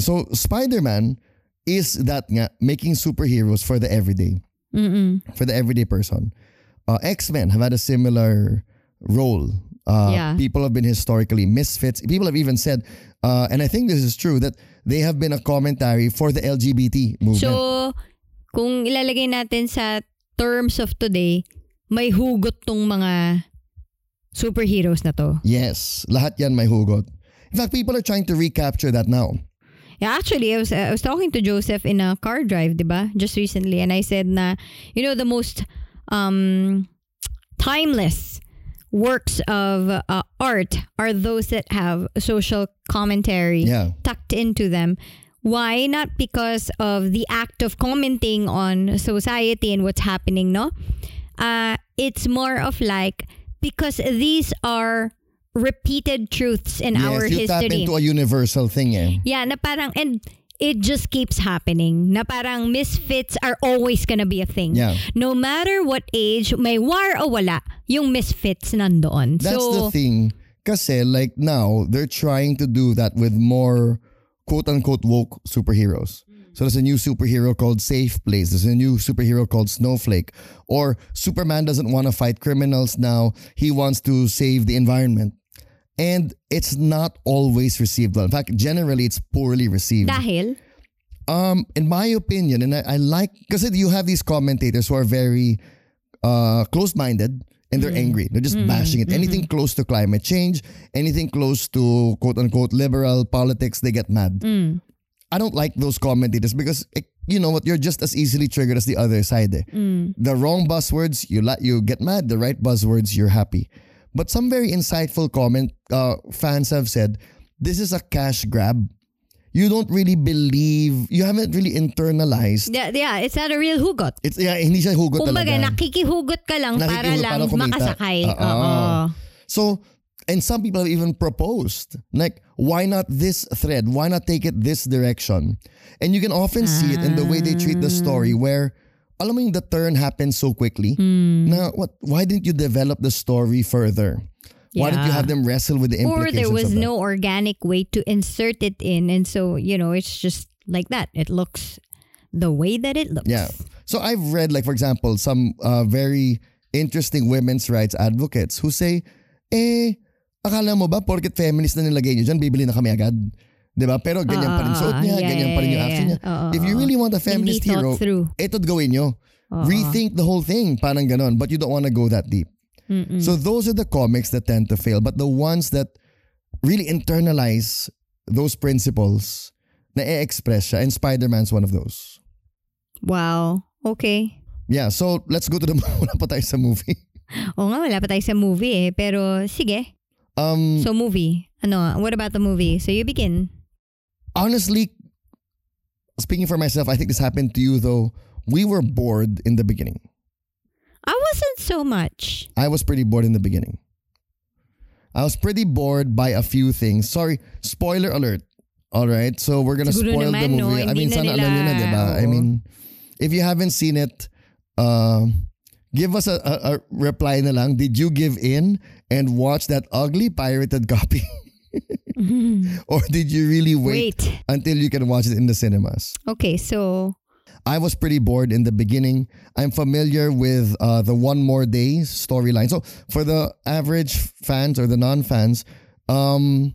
so Spider-Man is that nga, making superheroes for the everyday, Mm-mm. for the everyday person. Uh, X-Men have had a similar role. Uh, Yeah. People have been historically misfits. People have even said, uh, and I think this is true, that they have been a commentary for the LGBT movement. So, kung ilalagay natin sa terms of today, may hugot tong mga superheroes na to. yes, lahat yan may hugot. In fact, people are trying to recapture that now. Yeah, actually, I was, I was talking to Joseph in a car drive, di ba? Just recently. And I said na, you know, the most um, timeless works of uh, art are those that have social commentary Yeah. tucked into them. Why? Not because of the act of commenting on society and what's happening, no? Uh, it's more of like, because these are repeated truths in our yes, you tap into a universal thing eh. Yeah, na parang, and it just keeps happening. Na parang misfits are always gonna be a thing. Yeah. No matter what age, may war o wala, yung misfits nandoon. That's so, the thing. Kasi like now, they're trying to do that with more quote unquote woke superheroes. So there's a new superhero called Safe Place. There's a new superhero called Snowflake. Or Superman doesn't want to fight criminals now. He wants to save the environment. And it's not always received well. In fact, generally it's poorly received. dahil, Um, in my opinion, and I, I like because you have these commentators who are very uh, close-minded and they're angry. They're just bashing it. Anything close to climate change, anything close to quote-unquote liberal politics, they get mad. I don't like those commentators because eh, you know what, you're just as easily triggered as the other side. eh. The wrong buzzwords, you la- you get mad. The right buzzwords, you're happy. But some very insightful comment uh, fans have said, this is a cash grab. You don't really believe, you haven't really internalized. yeah, yeah, it's not a real hugot. It's, yeah, hindi siya hugot Kumbaga, talaga. nakikihugot ka lang para lang para kumita. makasakay. Oo. Oo. So, and some people have even proposed, like, why not this thread? Why not take it this direction? And you can often see it in the way they treat the story ah. where, alam mo yung the turn happens so quickly. Hmm. Na, what, why didn't you develop the story further? Why didn't you Yeah. have them wrestle with the Or implications there was of that? no organic way to insert it in. And so, you know, it's just like that. It looks the way that it looks. Yeah. So I've read, like, for example, some uh, very interesting women's rights advocates who say, eh, akala mo ba, porket feminist na nilagay nyo dyan, bibili na kami agad? 'Di ba? Pero ganyan pa rin Ah, suot niya, yeah, ganyan pa rin yung action niya. Oo, If you really want a feminist hero, through. ito't gawin nyo. Rethink the whole thing, parang ganon. But you don't want to go that deep. So those are the comics that tend to fail. But the ones that really internalize those principles, na-express siya, and Spider-Man's one of those. Wow. Okay. Yeah, so let's go to the wala pa tayo sa movie. Oo nga, wala pa tayo sa movie eh. Pero sige. Um So movie. Ano, what about the movie? So you begin. Honestly speaking for myself, I think this happened to you though. We were bored in the beginning. I wasn't so much. I was pretty bored in the beginning. I was pretty bored by a few things. Sorry, spoiler alert. All right, so we're gonna Siguro spoil the naman, no? movie. I mean, sana nila- alam na, diba? I mean, if you haven't seen it, uh, give us a, a, a reply na lang. Did you give in and watch that ugly pirated copy? or did you really wait, Wait. until you can watch it in the cinemas? Okay, so I was pretty bored in the beginning. I'm familiar with uh, the One More Day storyline. So for the average fans or the non-fans, um,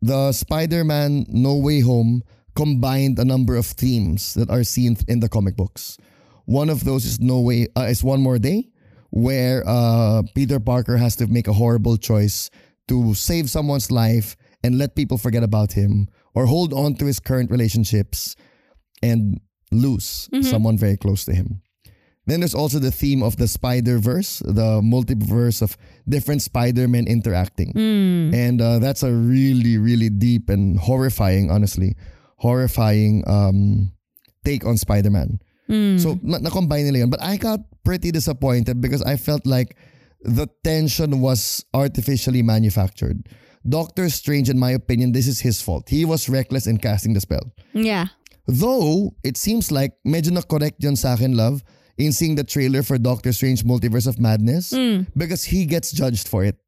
the Spider-Man No Way Home combined a number of themes that are seen in the comic books. One of those is No Way uh, is One More Day, where uh, Peter Parker has to make a horrible choice to save someone's life and let people forget about him or hold on to his current relationships and lose someone very close to him. Then there's also the theme of the Spider Verse, the multiverse of different Spider Men interacting. And uh, that's a really, really deep and horrifying, honestly, horrifying um, take on Spider Man. So, na- na-combine nila yun. But I got pretty disappointed because I felt like the tension was artificially manufactured. Doctor Strange, in my opinion, this is his fault. He was reckless in casting the spell. yeah. Though, it seems like medyo na-correct yun sa akin, love, in seeing the trailer for Doctor Strange Multiverse of Madness because he gets judged for it.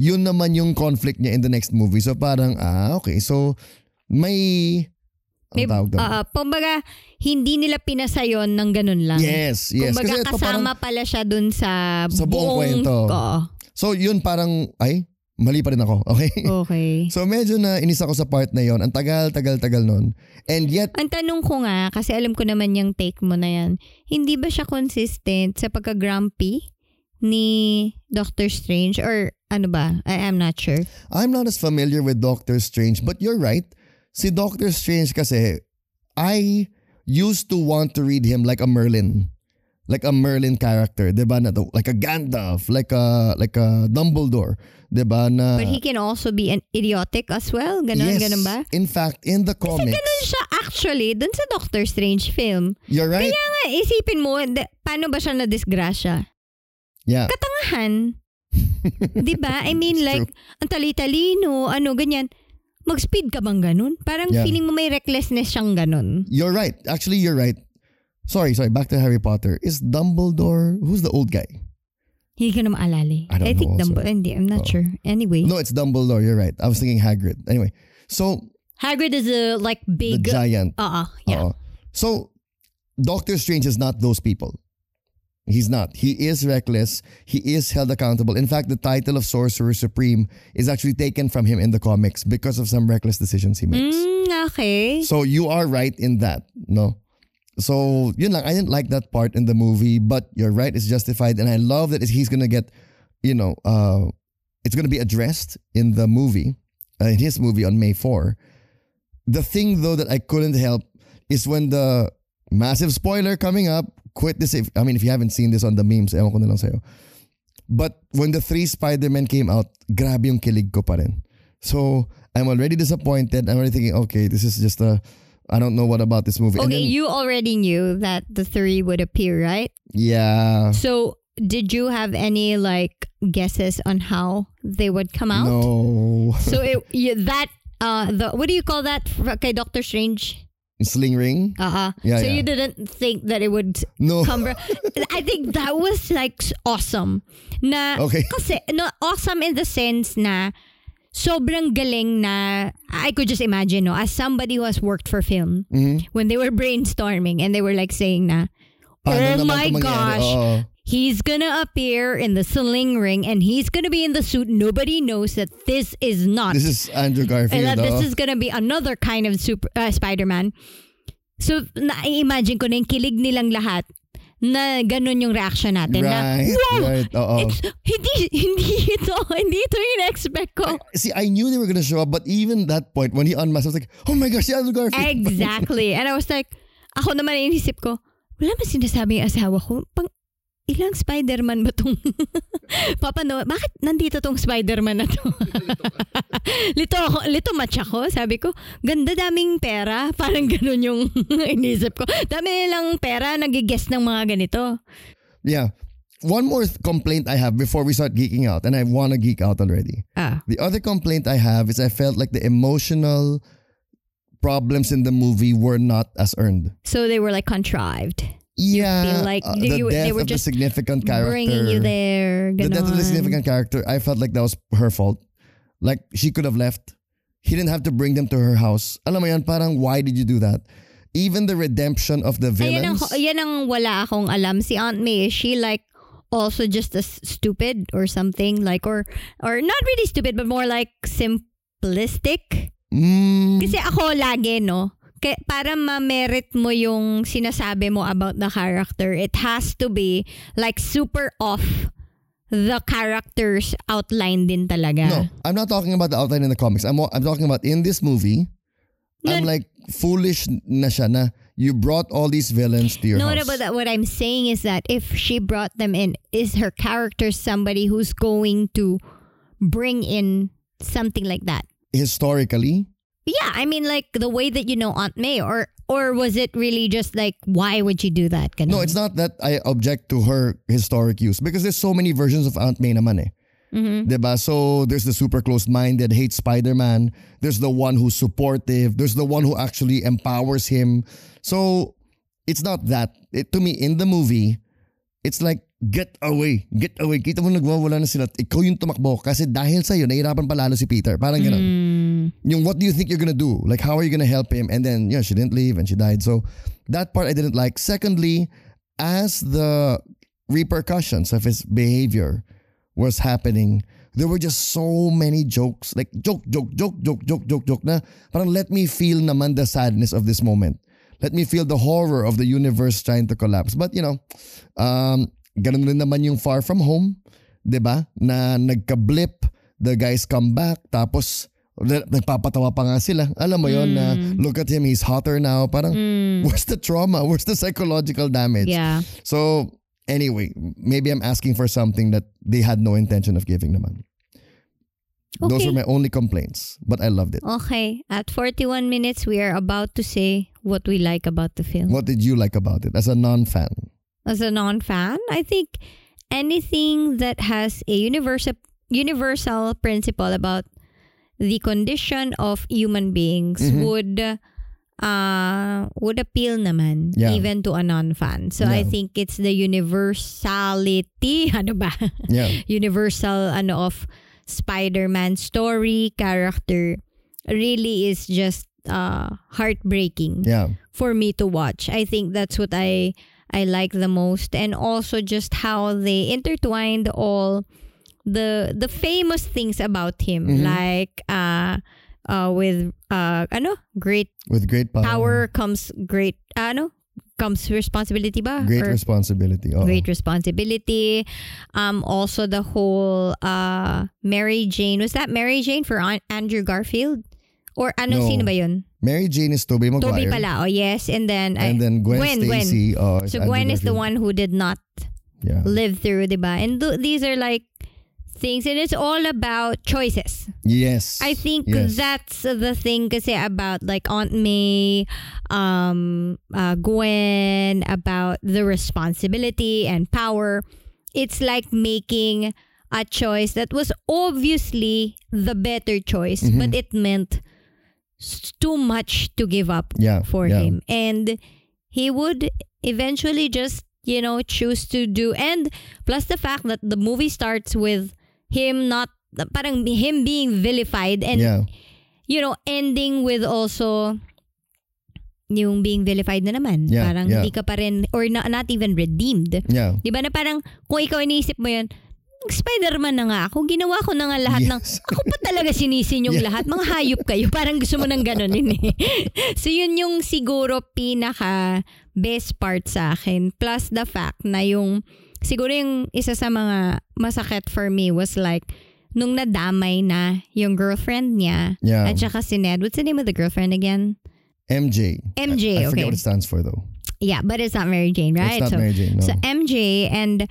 Yun naman yung conflict niya in the next movie. So parang, ah, okay. So, may... May, tawag doon? ah, kumbaga, hindi nila pinasa yun ng ganun lang. yes, yes. Kumbaga, parang- kasama pala siya dun sa, Sa buong kwento. Oo. so, yun parang, ay, mali pa rin ako. Okay? Okay. So medyo na inis ako sa part na yon. Ang tagal, tagal, tagal nun. And yet, Ang tanong ko nga, kasi alam ko naman yung take mo na yan, hindi ba siya consistent sa pagka-grumpy ni Doctor Strange? Or ano ba? I am not sure. I'm not as familiar with Doctor Strange, but you're right. Si Doctor Strange kasi, I used to want to read him like a Merlin. Like a Merlin character, 'di ba? Na like a Gandalf, like a like a Dumbledore, 'di ba? Na But he can also be an idiotic as well. Ganon, yes, ganon ba? In fact, in the Kasi comics, ganon siya actually dun sa Doctor Strange film. you're right. Kaya nga, isipin mo, de- paano ba siya na-disgrasya? yeah. Katangahan. Di ba? I mean It's like, ang tali-talino, ano, ganyan. Mag-speed ka bang ganun? Parang Yeah. feeling mo may recklessness siyang ganun. You're right. Actually, you're right. Sorry, sorry. Back to Harry Potter. Is Dumbledore? Who's the old guy? Hindi ka na maalala. I don't think. Dumbo- hindi, I'm not Oh. sure. Anyway. No, it's Dumbledore. You're right. I was thinking Hagrid. Anyway, so Hagrid is a like the big... giant. Oo, yeah. Oo. So, Doctor Strange is not those people. He's not. He is reckless. He is held accountable. In fact, the title of Sorcerer Supreme is actually taken from him in the comics because of some reckless decisions he makes. Mm, okay. So you are right in that, no? So yun lang, I didn't like that part in the movie, but you're right, it's justified, and I love that he's gonna get, you know, uh, it's gonna be addressed in the movie, uh, in his movie on May 4. The thing though that I couldn't help is when the massive spoiler coming up, quit this if I mean if you haven't seen this on the memes, ewan lang sa'yo. But when the three Spider-Men came out, grabe yung kilig ko pa rin. So I'm already disappointed. I'm already thinking, okay, this is just a, I don't know what about this movie. Okay, then- you already knew that the three would appear, right? yeah. So, did you have any like guesses on how they would come out? No. So it you, that uh the what do you call that Okay, Doctor Strange? Sling ring? Uh-uh. Yeah, so yeah. you didn't think that it would No. come I think that was like awesome. Na Okay. kasi no awesome in the sense na sobrang galing na I could just imagine no as somebody who has worked for film Mhm. when they were brainstorming and they were like saying na Paano oh my gosh Oo. He's gonna appear in the sling ring and he's gonna be in the suit. Nobody knows that this is not. This is Andrew Garfield. and that this is gonna be another kind of super uh, Spider-Man. So, na-imagine ko na yung kilig nilang lahat na ganun yung reaction natin. Right, na, wow! right, oo. It's, hindi, hindi ito, hindi ito yung expect ko. See, I knew they were gonna show up, but even that point, when he unmasked, I was like, oh my gosh, si Andrew Garfield. exactly. And I was like, ako naman inisip ko, wala man sinasabi yung asawa ko. Pang, ilang Spider-Man ba tong papano? Bakit nandito tong Spider-Man na to? lito ako, lito match ako. Sabi ko, ganda daming pera. Parang ganun yung inisip ko. Dami nilang pera, nagigess ng mga ganito. Yeah. One more th- complaint I have before we start geeking out, and I want to geek out already. Ah. The other complaint I have is I felt like the emotional problems in the movie were not as earned. So they were like contrived. Yeah, feel like uh, you- the they death were of the significant character, Bringing you there. the death of the significant character, I felt like that was her fault. Like she could have left. He didn't have to bring them to her house. Alam mo yan, parang why did you do that? Even the redemption of the Ayan ang, villains. yan ang wala akong alam. Si Aunt May, is she like also just as stupid or something? Like, or, or not really stupid, but more like simplistic? Mm, Kasi ako lagi, no? Kaya para ma-merit mo yung sinasabi mo about the character, it has to be like super off the character's outline din talaga. no, I'm not talking about the outline in the comics. I'm I'm talking about in this movie. I'm No, like foolish na siya na you brought all these villains to your No, house. no, but that, what I'm saying is that if she brought them in, is her character somebody who's going to bring in something like that? Historically, Yeah, I mean, like the way that you know Aunt May, or or was it really just like why would you do that? Ganun. no, it's not that I object to her historic use because there's so many versions of Aunt May naman eh. Mhm. Diba? So there's the super closed-minded, hates Spider-Man. There's the one who's supportive. There's the one who actually empowers him. So it's not that. It, to me, in the movie, it's like, get away. Get away. Kita mo nagwawala na sila. Ikaw yung tumakbo. Kasi dahil sa'yo, nahirapan palalo si Peter. Parang ganun. Mm, Yung what do you think you're gonna do? Like how are you gonna help him? And then, yeah, she didn't leave and she died. So that part I didn't like. Secondly, as the repercussions of his behavior was happening, there were just so many jokes. Like joke, joke, joke, joke, joke, joke, joke na parang let me feel naman the sadness of this moment. Let me feel the horror of the universe trying to collapse. But you know, um, ganun rin naman yung Far From Home, 'di ba? Na nagka-blip, the guys come back, tapos na- nagpapatawa pa nga sila. Alam mo yon na look at him, he's hotter now. Parang, where's the trauma? Where's the psychological damage? yeah. So, anyway, maybe I'm asking for something that they had no intention of giving naman. Those Okay. were my only complaints, but I loved it. Okay, at 41 minutes, we are about to say what we like about the film. What did you like about it as a non-fan? As a non-fan, I think anything that has a universal universal principle about the condition of human beings Mhm. would uh would appeal naman Yeah. even to a non-fan. So I think it's the universality ano ba? Yeah. universal ano of Spider-Man story character really is just uh heartbreaking Yeah. for me to watch. I think that's what I I like the most and also just how they intertwined all the the famous things about him Mhm. like uh uh with uh ano great With great power. power comes great ano comes responsibility ba Great Or- responsibility. Oo. great responsibility. Um, also the whole uh Mary Jane was that Mary Jane for Andrew Garfield or ano No. sino ba yun? Mary Jane is Tobey Maguire. Toby pala. Oh yes, and then I- And then Gwen, Gwen, Stacy. oh, is so Gwen is the one who did not Yeah. live through, diba? And th- these are like things, and it's all about choices. Yes. I think yes. that's the thing kasi about like Aunt May, um, uh, Gwen, about the responsibility and power. It's like making a choice that was obviously the better choice, Mhm. but it meant too much to give up Yeah. for yeah. him. And he would eventually just, you know, choose to do. And plus the fact that the movie starts with him not, parang him being vilified and, yeah. you know, ending with also yung being vilified na naman. Yeah, parang yeah. hindi ka pa rin, or na, not even redeemed. Yeah. Di ba na parang, kung ikaw iniisip mo yun, Spider-Man na nga ako. Ginawa ko na nga lahat ng... Yes. Ako pa talaga sinisin yung Yeah. lahat. Mga hayop kayo. Parang gusto mo nang ganunin eh. so yun yung siguro pinaka best part sa akin. Plus the fact na yung... Siguro yung isa sa mga masakit for me was like nung nadamay na yung girlfriend niya Yeah. at saka si Ned. What's the name of the girlfriend again? MJ. MJ, I, I forget okay. what it stands for though. Yeah, but it's not Mary Jane, right? not so, Mary Jane, no. so MJ and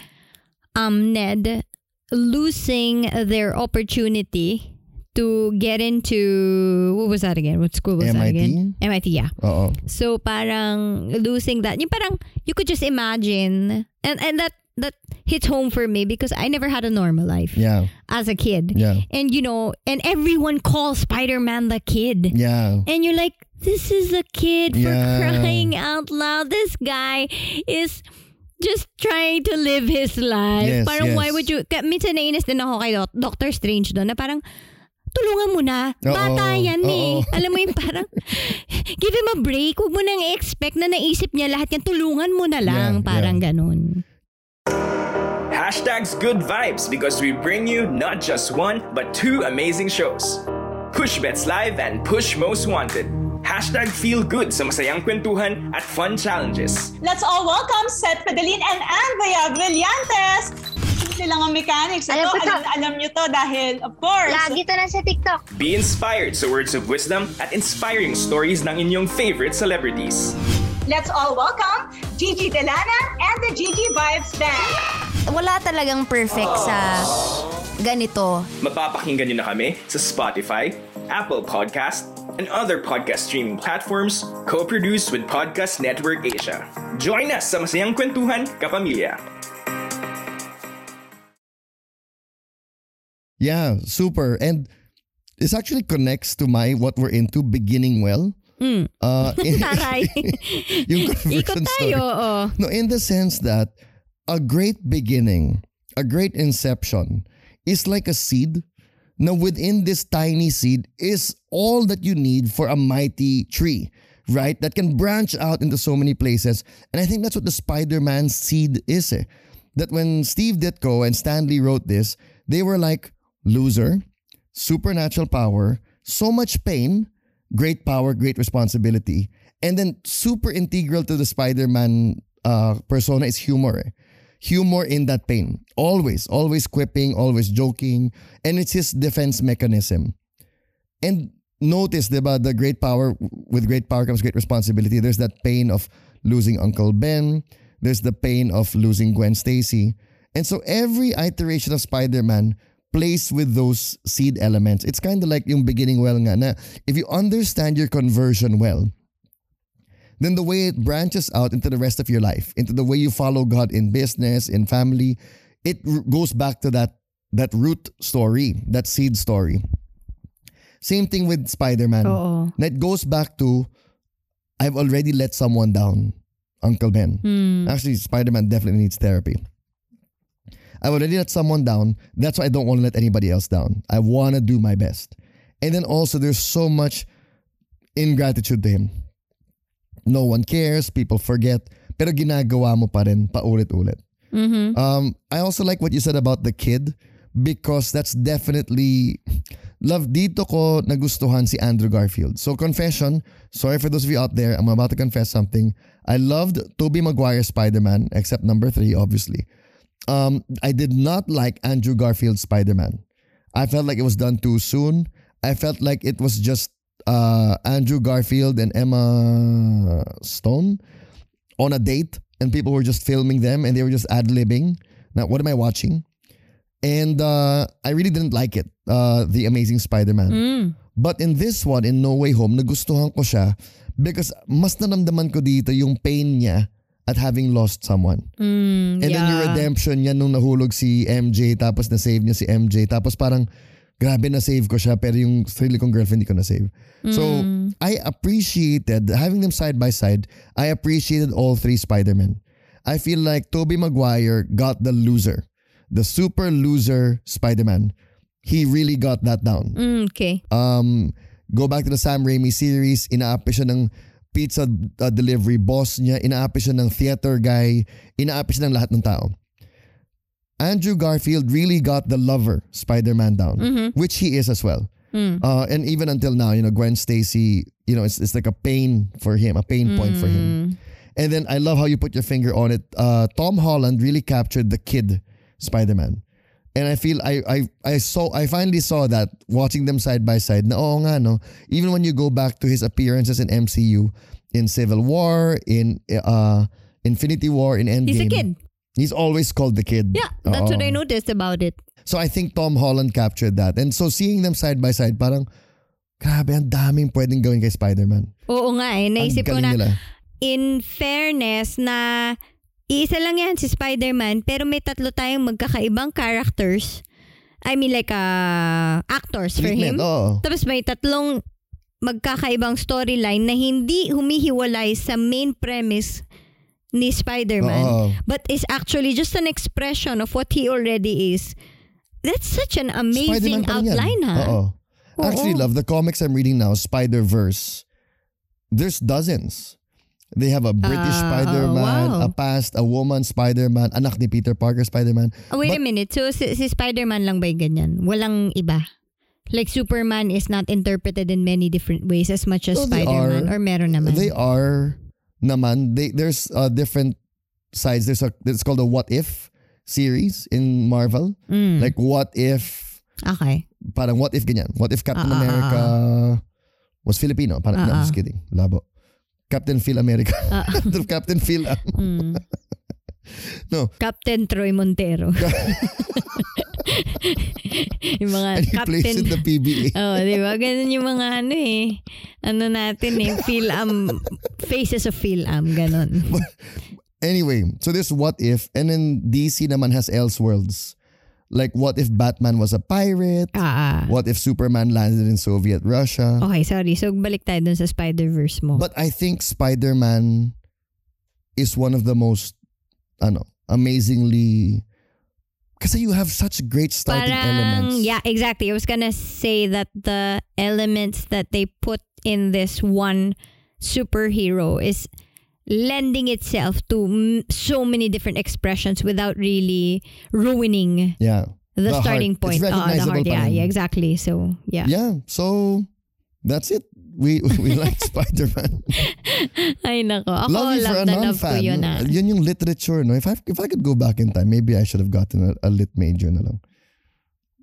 um Ned losing their opportunity to get into what was that again? What school was that again? MIT, yeah. Oo. So parang losing that, yung parang you could just imagine, and and that that hits home for me because I never had a normal life Yeah. as a kid, Yeah. and you know, and everyone calls Spider Man the kid, Yeah. and you're like, this is a kid for Yeah. crying out loud. This guy is just trying to live his life. Yes, parang yes. why would you, ka- minsan nainis din ako kay Doc- Doctor Strange doon na parang, tulungan mo na. Oo, Bata yan eh. Alam mo yung parang, give him a break. Huwag mo nang expect na naisip niya lahat yan. Tulungan mo na lang. Yeah, parang yeah. ganun. Hashtags good vibes because we bring you not just one, but two amazing shows. Push Bets Live and Push Most Wanted. Hashtag feel good sa masayang kwentuhan at fun challenges. Let's all welcome Seth Fidelin and Andrea Brillantes! Silang ang mechanics. Ito, Alam alam, alam nyo to dahil, of course, Lagi to na sa TikTok. Be inspired sa words of wisdom at inspiring stories ng inyong favorite celebrities. let's all welcome Gigi Delana and the Gigi Vibes Band. wala talagang perfect sa ganito. Mapapakinggan nyo na kami sa Spotify, Apple Podcast, and other podcast streaming platforms co-produced with Podcast Network Asia. Join us sa masayang kwentuhan, kapamilya. Yeah, super. And this actually connects to my what we're into beginning well. Mm. Uh, in- Taray. yung Ikot tayo, story. oo. No, in the sense that a great beginning, a great inception is like a seed. Now, within this tiny seed is all that you need for a mighty tree, right? That can branch out into so many places. And I think that's what the Spider Man seed is. Eh. That when Steve Ditko and Stan Lee wrote this, they were like, loser, supernatural power, so much pain, great power, great responsibility. And then super integral to the Spider-Man uh, persona is humor. eh. Humor in that pain. Always, always quipping, always joking. And it's his defense mechanism. And notice, diba, the great power, with great power comes great responsibility. There's that pain of losing Uncle Ben. There's the pain of losing Gwen Stacy. And so every iteration of Spider-Man plays with those seed elements. It's kind of like yung beginning well nga na if you understand your conversion well, then the way it branches out into the rest of your life, into the way you follow God in business, in family, it goes back to that that root story, that seed story. Same thing with Spider-Man. Oo. It goes back to I've already let someone down, Uncle Ben. Hmm. Actually, Spider-Man definitely needs therapy. I've already let someone down. That's why I don't want to let anybody else down. I want to do my best. And then also, there's so much ingratitude to him. No one cares. People forget. Pero ginagawa mo pa rin paulit-ulit. Um, I also like what you said about the kid because that's definitely love dito ko nagustuhan si Andrew Garfield. So confession, sorry for those of you out there, I'm about to confess something. I loved Tobey Maguire's Spider-Man except number 3 obviously. Um, I did not like Andrew Garfield's Spider-Man. I felt like it was done too soon. I felt like it was just uh, Andrew Garfield and Emma Stone on a date and people were just filming them and they were just ad-libbing. Now, what am I watching? And uh, I really didn't like it, uh, The Amazing Spider-Man. But in this one, in No Way Home, nagustuhan ko siya because mas naramdaman ko dito yung pain niya at having lost someone. Mm, And then yung yeah. redemption niya nung nahulog si MJ tapos na-save niya si MJ tapos parang grabe na-save ko siya pero yung sarili kong girlfriend hindi ko na-save. So I appreciated having them side by side. I appreciated all three Spider-Men. I feel like Tobey Maguire got the loser. The super loser Spider-Man. He really got that down. Mm, okay. Um, go back to the Sam Raimi series, inaapi siya ng pizza uh, delivery boss niya, inaapi siya ng theater guy, inaapi siya ng lahat ng tao. Andrew Garfield really got the lover Spider-Man down, which he is as well. Uh, and even until now, you know, Gwen Stacy, you know, it's, it's like a pain for him, a pain point for him. And then I love how you put your finger on it. Uh, Tom Holland really captured the kid Spider-Man. And I feel I I I saw I finally saw that watching them side by side. Na oo nga no. Even when you go back to his appearances in MCU, in Civil War, in uh, Infinity War, in Endgame. He's a kid. He's always called the kid. Yeah, that's what Oo. I noticed about it. So I think Tom Holland captured that. And so seeing them side by side, parang, grabe, ang daming pwedeng gawin kay Spider-Man. Oo nga eh. Naisip ko na, nila. in fairness na isa lang yan si Spider-Man pero may tatlo tayong magkakaibang characters. I mean like uh, actors for Treatment, him. oo. Tapos may tatlong magkakaibang storyline na hindi humihiwalay sa main premise ni Spider-Man. Oo. But is actually just an expression of what he already is. That's such an Spider-Man amazing pa rin yan. outline ha. Oo. Actually, love the comics I'm reading now, Spider-Verse. There's dozens. They have a British Ah, Spider-Man, wow. a past, a woman Spider-Man, anak ni Peter Parker Spider-Man. Oh, wait a But- minute. So, si, si Spider-Man lang ba yung ganyan? Walang iba? Like, Superman is not interpreted in many different ways as much as No, they Spider-Man? are. Or meron naman? They are naman. They, there's uh, different sides. There's a it's called a What If series in Marvel. Mm, Like what if okay. parang what if ganyan. What if Captain ah, America was Filipino? Parang no, Ah, I'm just kidding. Labo. Captain Phil America. Captain Phil. Mm. No. Captain Troy Montero. yung mga And he plays Captain... in the PBA. Oh, di ba? Ganun yung mga ano eh. Ano natin eh. Phil-am. Faces of Phil-am. Ganun. Anyway, so this what if, and then DC naman has Elseworlds. Like what if Batman was a pirate? Ah, ah. What if Superman landed in Soviet Russia? Okay, sorry. So, balik tayo dun sa Spider-Verse mo. But I think Spider-Man is one of the most ano, amazingly kasi you have such great starting elements. Yeah, exactly. I was gonna say that the elements that they put in this one superhero is lending itself to m- so many different expressions without really ruining Yeah. the, The heart. starting It's point. Ah, the heart. Yeah, yeah, exactly. So, yeah. Yeah. So that's it. We we like Spider-Man. Ay, nako. Ako, love you love, na love ko yun ah. Yun yung literature, no? If I if I could go back in time, maybe I should have gotten a, a lit major na lang.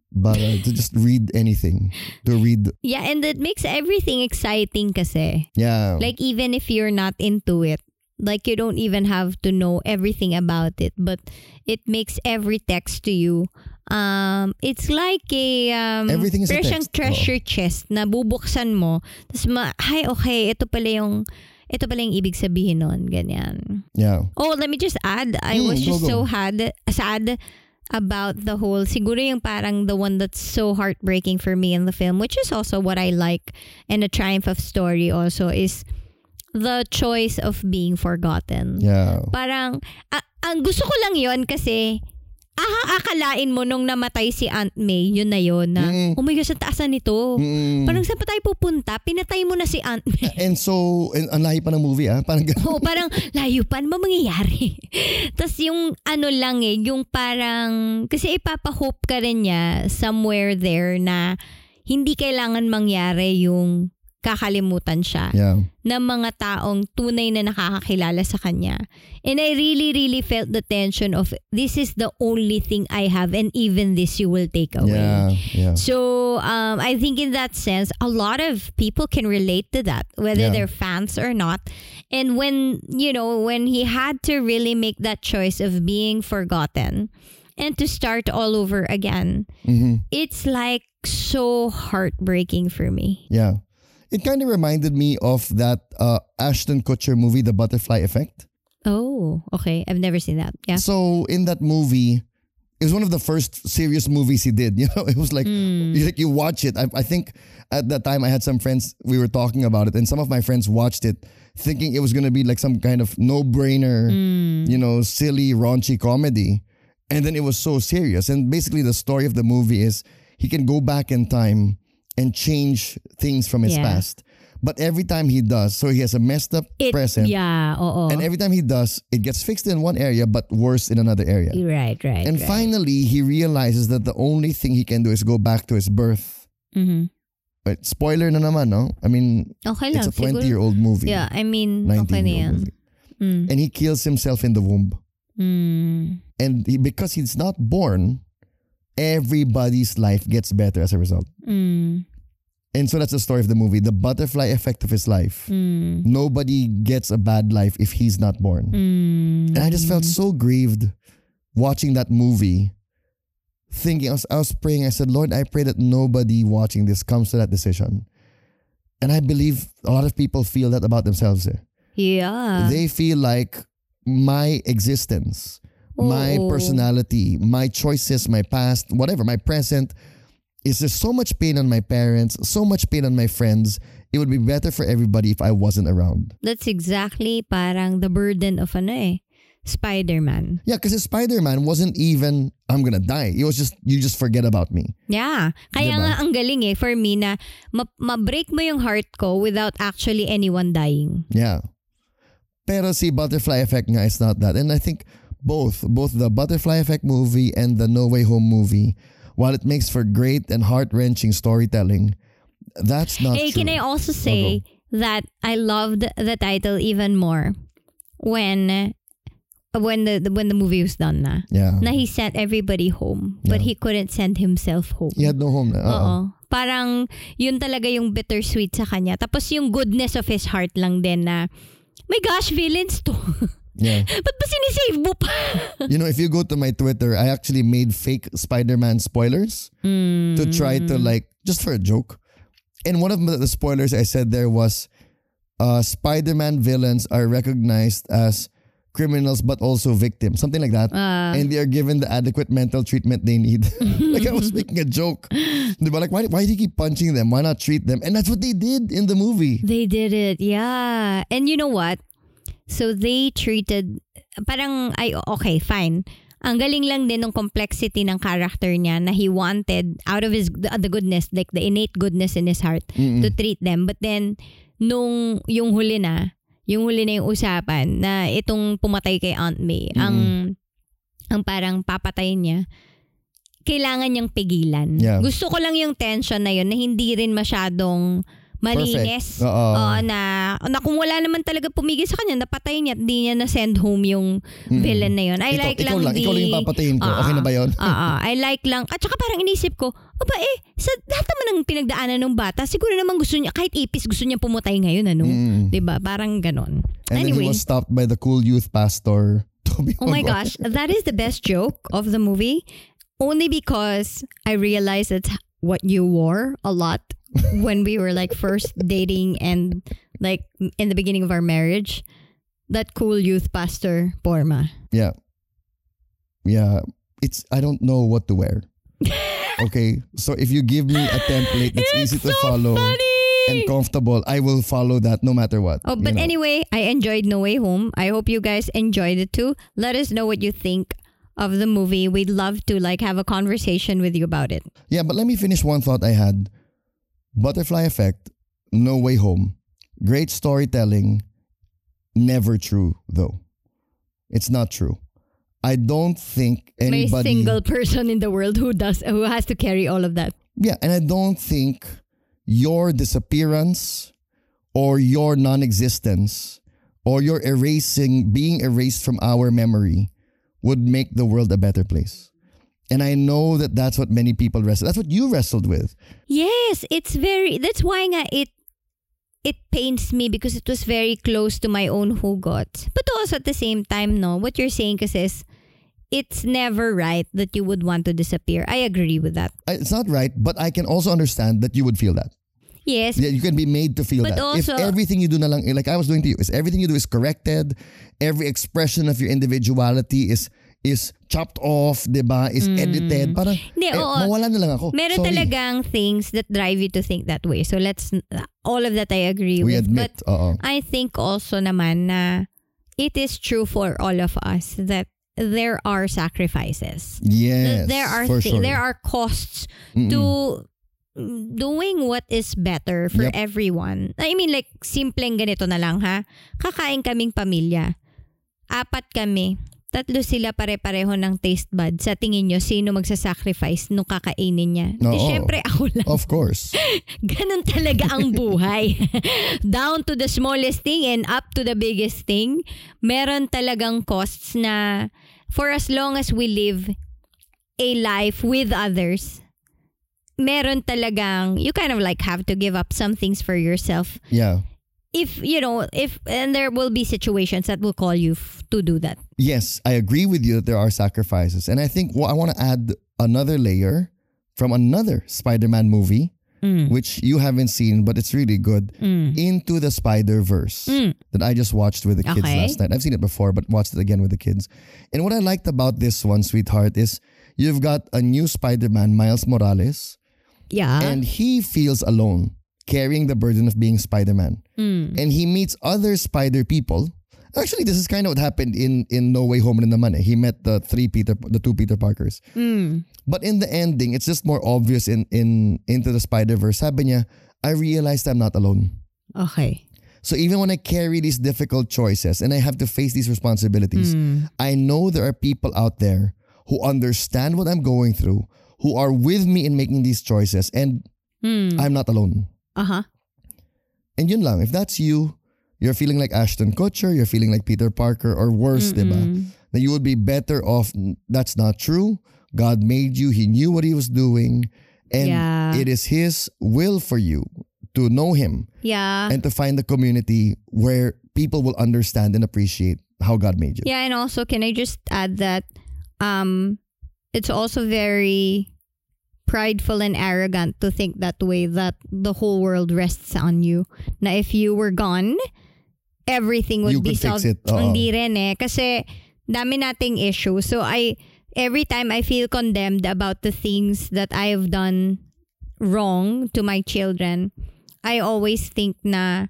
But uh, to just read anything, to read, Yeah, and it makes everything exciting kasi. yeah, Like even if you're not into it, like you don't even have to know everything about it, but it makes every text to you. Um, it's like a um, Everything is a parang siyang text. treasure chest na bubuksan mo. Tapos ma, hi, okay, ito pala yung ito pala yung ibig sabihin nun, ganyan. yeah. Oh, let me just add, I Mm, was go, just go. so had, sad about the whole, siguro yung parang the one that's so heartbreaking for me in the film, which is also what I like and a triumph of story also is the choice of being forgotten. Yeah. Parang, a- ang gusto ko lang yon kasi, ah, akalain mo nung namatay si Aunt May, yun na yun, na, Mm. oh my gosh, ang taas na nito. Mm. Parang saan pa tayo pupunta? Pinatay mo na si Aunt May. And so, and, ang lahi pa ng movie ah. Parang ganun. Oo, parang layo pa. Ano ba mangyayari? Tapos yung ano lang eh, yung parang, kasi ipapahope ka rin niya somewhere there na hindi kailangan mangyari yung kakalimutan siya Yeah. ng mga taong tunay na nakakakilala sa kanya. And I really, really felt the tension of this is the only thing I have and even this you will take away. Yeah. Yeah. So um, I think in that sense, a lot of people can relate to that, whether Yeah. they're fans or not. And when you know when he had to really make that choice of being forgotten and to start all over again, Mhm. it's like so heartbreaking for me. Yeah. It kind of reminded me of that uh, Ashton Kutcher movie, The Butterfly Effect. Oh, okay. I've never seen that. Yeah. So in that movie, it was one of the first serious movies he did. You know, it was like you, like you watch it. I, I think at that time I had some friends. We were talking about it, and some of my friends watched it, thinking it was gonna be like some kind of no-brainer, you know, silly, raunchy comedy, and then it was so serious. And basically, the story of the movie is he can go back in time and change things from his Yeah. past. But every time he does, so he has a messed up It, present. Yeah, oo. And every time he does, it gets fixed in one area but worse in another area. right, right. And right. finally, he realizes that the only thing he can do is go back to his birth. Mm-hmm. But spoiler na naman, no? I mean, Okay it's lang. a 20 year old movie. Yeah, I mean, 19 okay na yan. movie. And he kills himself in the womb. Mm. And he, because he's not born, everybody's life gets better as a result. Mm. And so that's the story of the movie. The butterfly effect of his life. Mm. Nobody gets a bad life if he's not born. Mm. And I just felt so grieved watching that movie, thinking, I was, I was praying, I said, Lord, I pray that nobody watching this comes to that decision. And I believe a lot of people feel that about themselves. eh. Yeah. They feel like my existence, my personality, my choices, my past, whatever, my present, is there's so much pain on my parents, so much pain on my friends. It would be better for everybody if I wasn't around. That's exactly parang the burden of ano eh. Spider-Man. Yeah, because Spider-Man wasn't even I'm gonna die. It was just you just forget about me. Yeah. Kaya Diba? nga ang galing eh for me na ma- ma-break mo yung heart ko without actually anyone dying. Yeah. Pero si Butterfly Effect nga is not that. And I think both, both the Butterfly Effect movie and the No Way Home movie, while it makes for great and heart-wrenching storytelling, that's not Hey, true. can I also say that I loved the title even more when when the when the movie was done na. Yeah. Na he sent everybody home, but Yeah. he couldn't send himself home. He had no home na. Uh-uh. Oo. Parang yun talaga yung bittersweet sa kanya. Tapos yung goodness of his heart lang din na, my gosh, villains to. Yeah. Ba't ba sinisave mo pa? You know, if you go to my Twitter, I actually made fake Spider-Man spoilers to try to like, just for a joke. And one of the spoilers I said there was, uh, Spider-Man villains are recognized as criminals but also victims, something like that. and they are given the adequate mental treatment they need. like I was making a joke. Diba? Like, why, why do you keep punching them? Why not treat them? And that's what they did in the movie. They did it, yeah. And you know what? So they treated, parang, ay, okay, fine. Ang galing lang din ng complexity ng character niya na he wanted out of his the, the goodness, like the innate goodness in his heart to treat them. But then, nung yung huli na, yung huli na yung usapan na itong pumatay kay Aunt May, ang ang parang papatayin niya, kailangan niyang pigilan. Yeah. Gusto ko lang yung tension na yun na hindi rin masyadong malinis. Oo. Oo, na, na kung wala naman talaga pumigil sa kanya, napatay niya at di niya na-send home yung villain na yun. I Ikaw- like ikaw lang lang, the... ikaw lang yung papatayin ko. Okay na ba yun? Oo, I like lang. At saka parang inisip ko, aba eh, sa lahat naman ng pinagdaanan ng bata, siguro naman gusto niya, kahit ipis, gusto niya pumatay ngayon, ano? Mm. 'Di ba Parang ganon. And then he anyway. was stopped by the cool youth pastor. Oh my gosh, that is the best joke of the movie. Only because I realized that's what you wore a lot when we were like first dating and like in the beginning of our marriage. That cool youth pastor Porma. Yeah. Yeah. It's I don't know what to wear. Okay. So if you give me a template that's easy to follow and comfortable, I will follow that no matter what. Oh, you but know. anyway, I enjoyed No Way Home. I hope you guys enjoyed it too. Let us know what you think of the movie. We'd love to like have a conversation with you about it. Yeah, but let me finish one thought I had. Butterfly effect, no way home. Great storytelling, never true though. It's not true. I don't think May anybody single person in the world who does who has to carry all of that. Yeah, and I don't think your disappearance or your non-existence or your erasing being erased from our memory would make the world a better place. And I know that that's what many people wrestle. That's what you wrestled with. Yes, it's very that's why nga it it pains me because it was very close to my own hugot. But also at the same time, no, what you're saying kasi is it's never right that you would want to disappear. I agree with that. It's not right, but I can also understand that you would feel that. Yes, Yeah, you can be made to feel But that. also- if everything you do na lang, like I was doing to you, is everything you do is corrected, every expression of your individuality is is chopped off, 'di ba? Is edited. Parang. Hindi, eh, oo. mawala na lang ako. Meron Sorry. talagang things that drive you to think that way. So let's all of that I agree We with. admit. But oo. I think also naman na it is true for all of us that there are sacrifices. Yes. there are for thi- sure. there are costs Mm-mm. to doing what is better for Yep. everyone. I mean like simpleng ganito na lang ha. Kakain kaming pamilya. Apat kami. Tatlo sila pare-pareho ng taste bud. Sa tingin nyo, sino magsasacrifice nung kakainin niya? Di Oo. syempre ako lang. Of course. Ganun talaga ang buhay. Down to the smallest thing and up to the biggest thing. Meron talagang costs na for as long as we live a life with others, meron talagang, you kind of like have to give up some things for yourself. Yeah. If, you know, if, and there will be situations that will call you f- to do that. Yes, I agree with you that there are sacrifices. And I think well, I want to add another layer from another Spider Man movie, mm. which you haven't seen, but it's really good, mm. into the Spider Verse mm. that I just watched with the kids Okay. last night. I've seen it before, but watched it again with the kids. And what I liked about this one, sweetheart, is you've got a new Spider Man, Miles Morales, Yeah. and he feels alone, carrying the burden of being Spider Man. Hmm. And he meets other Spider people. Actually, this is kind of what happened in in No Way Home in the Money. He met the three Peter, the two Peter Parkers. Hmm. But in the ending, it's just more obvious in in into the Spider Verse. Sabi niya, I realized I'm not alone. okay. So even when I carry these difficult choices and I have to face these responsibilities, hmm. I know there are people out there who understand what I'm going through, who are with me in making these choices, and I'm not alone. Uh-huh. And yun lang, if that's you, you're feeling like Ashton Kutcher, you're feeling like Peter Parker, or worse, diba? Then you would be better off. That's not true. God made you, He knew what He was doing, and Yeah. it is His will for you to know Him Yeah. and to find a community where people will understand and appreciate how God made you. Yeah, and also can I just add that um it's also very prideful and arrogant to think that way that the whole world rests on you. Na if you were gone, everything would You be solved. Hindi rin eh. Kasi dami nating issue. So I every time I feel condemned about the things that I have done wrong to my children, I always think na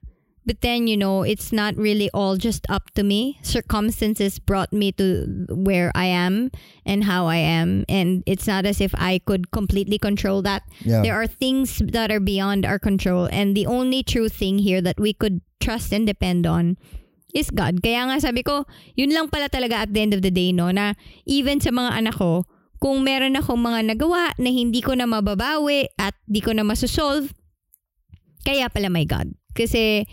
but then you know it's not really all just up to me circumstances brought me to where i am and how i am and it's not as if i could completely control that Yeah. there are things that are beyond our control and the only true thing here that we could trust and depend on is God. Kaya nga sabi ko, yun lang pala talaga at the end of the day, no? Na even sa mga anak ko, kung meron akong mga nagawa na hindi ko na mababawi at di ko na masosolve, kaya pala my God. Kasi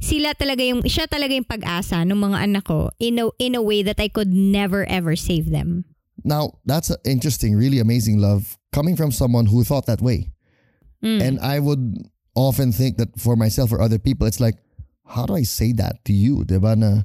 sila talaga yung, siya talaga yung pag-asa ng mga anak ko in a, in a way that I could never ever save them. Now, that's a interesting, really amazing love coming from someone who thought that way. Mm. And I would often think that for myself or other people, it's like, how do I say that to you? Diba na,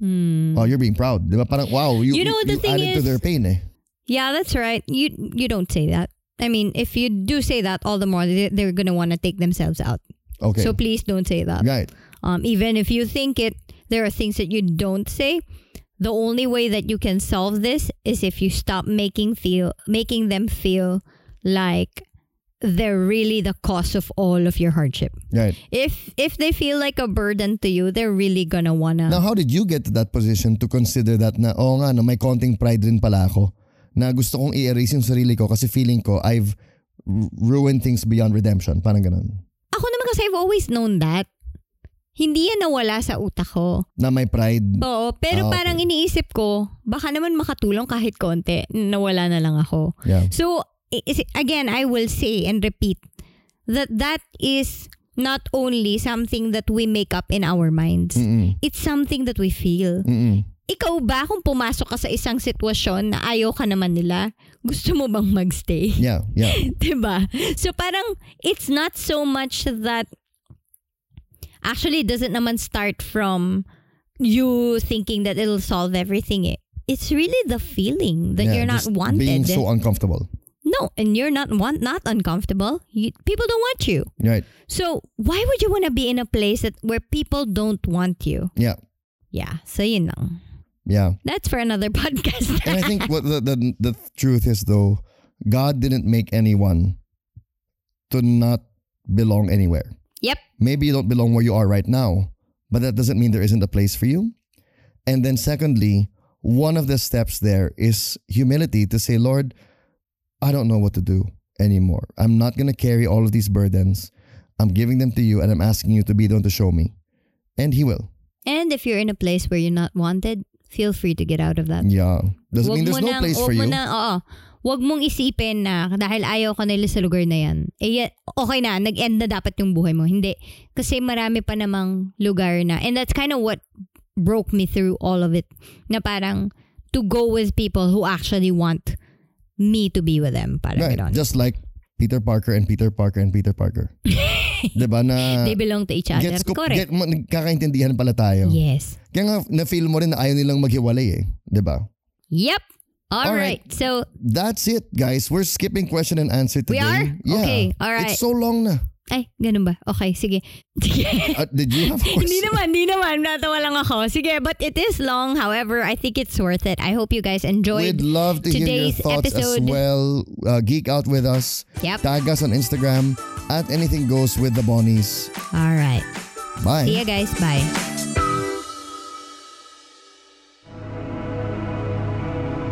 wow, you're being proud. Diba? Parang, wow, you. You know, the thing added to is- their pain eh. Yeah, that's right. You you don't say that. I mean, if you do say that, all the more they- they're gonna want to take themselves out. Okay. So please don't say that. right. Um, even if you think it, there are things that you don't say. The only way that you can solve this is if you stop making feel making them feel like they're really the cause of all of your hardship. Right. If if they feel like a burden to you, they're really gonna wanna. Now, how did you get to that position to consider that na, oo nga, no, may konting pride rin pala ako na gusto kong i-erase yung sarili ko kasi feeling ko I've ruined things beyond redemption. Parang ganun. Ako naman kasi I've always known that. Hindi yan nawala sa utak ko. Na may pride. Oo, pero Ah, okay. parang iniisip ko, baka naman makatulong kahit konti. Nawala na lang ako. Yeah. So, again, I will say and repeat that that is not only something that we make up in our minds. Mm-mm. It's something that we feel. Mm-mm. Ikaw ba kung pumasok ka sa isang sitwasyon na ayaw ka naman nila, gusto mo bang magstay? Yeah, yeah. 'Di ba? So parang it's not so much that actually doesn't naman start from you thinking that it'll solve everything. Eh. It's really the feeling that yeah, you're not wanted. Being so uncomfortable. no, and you're not want not uncomfortable. You, people don't want you. Right. So why would you want to be in a place that where people don't want you? Yeah. Yeah. So you know. Yeah. That's for another podcast. And I think what the, the the truth is though, God didn't make anyone to not belong anywhere. Yep. Maybe you don't belong where you are right now, but that doesn't mean there isn't a place for you. And then secondly, one of the steps there is humility to say, Lord, I don't know what to do anymore. I'm not going to carry all of these burdens. I'm giving them to you and I'm asking you to be the one to show me. And he will. And if you're in a place where you're not wanted, feel free to get out of that. Yeah. Doesn't Wag mean there's no nang- place for you. Na, oo. Wag mong isipin na dahil ayaw ka nila sa lugar na yan, eh okay na, nag-end na dapat yung buhay mo. Hindi. Kasi marami pa namang lugar na. And that's kind of what broke me through all of it. Na parang to go with people who actually want me to be with them. Parang Right. ganon. Just like Peter Parker and Peter Parker and Peter Parker. 'Di ba na They belong to each other. gets Correct. get, nagkakaintindihan pala tayo. yes. Kaya nga na-feel mo rin na ayaw nilang maghiwalay eh, 'di ba? Yep. All Alright. right. So, That's it, guys. We're skipping question and answer We today. are? Yeah. Okay, alright. It's so long na. Ay, ganun ba? Okay, sige. Sige. Uh, did you have a question? Hindi naman, hindi naman. Natawa lang ako. Sige, but it is long. However, I think it's worth it. I hope you guys enjoyed We'd love to hear your today's thoughts episode. as well. Uh, geek out with us. Yep. Tag us on Instagram at anything goes with the Bonnies. All right. Bye. See ya guys. Bye.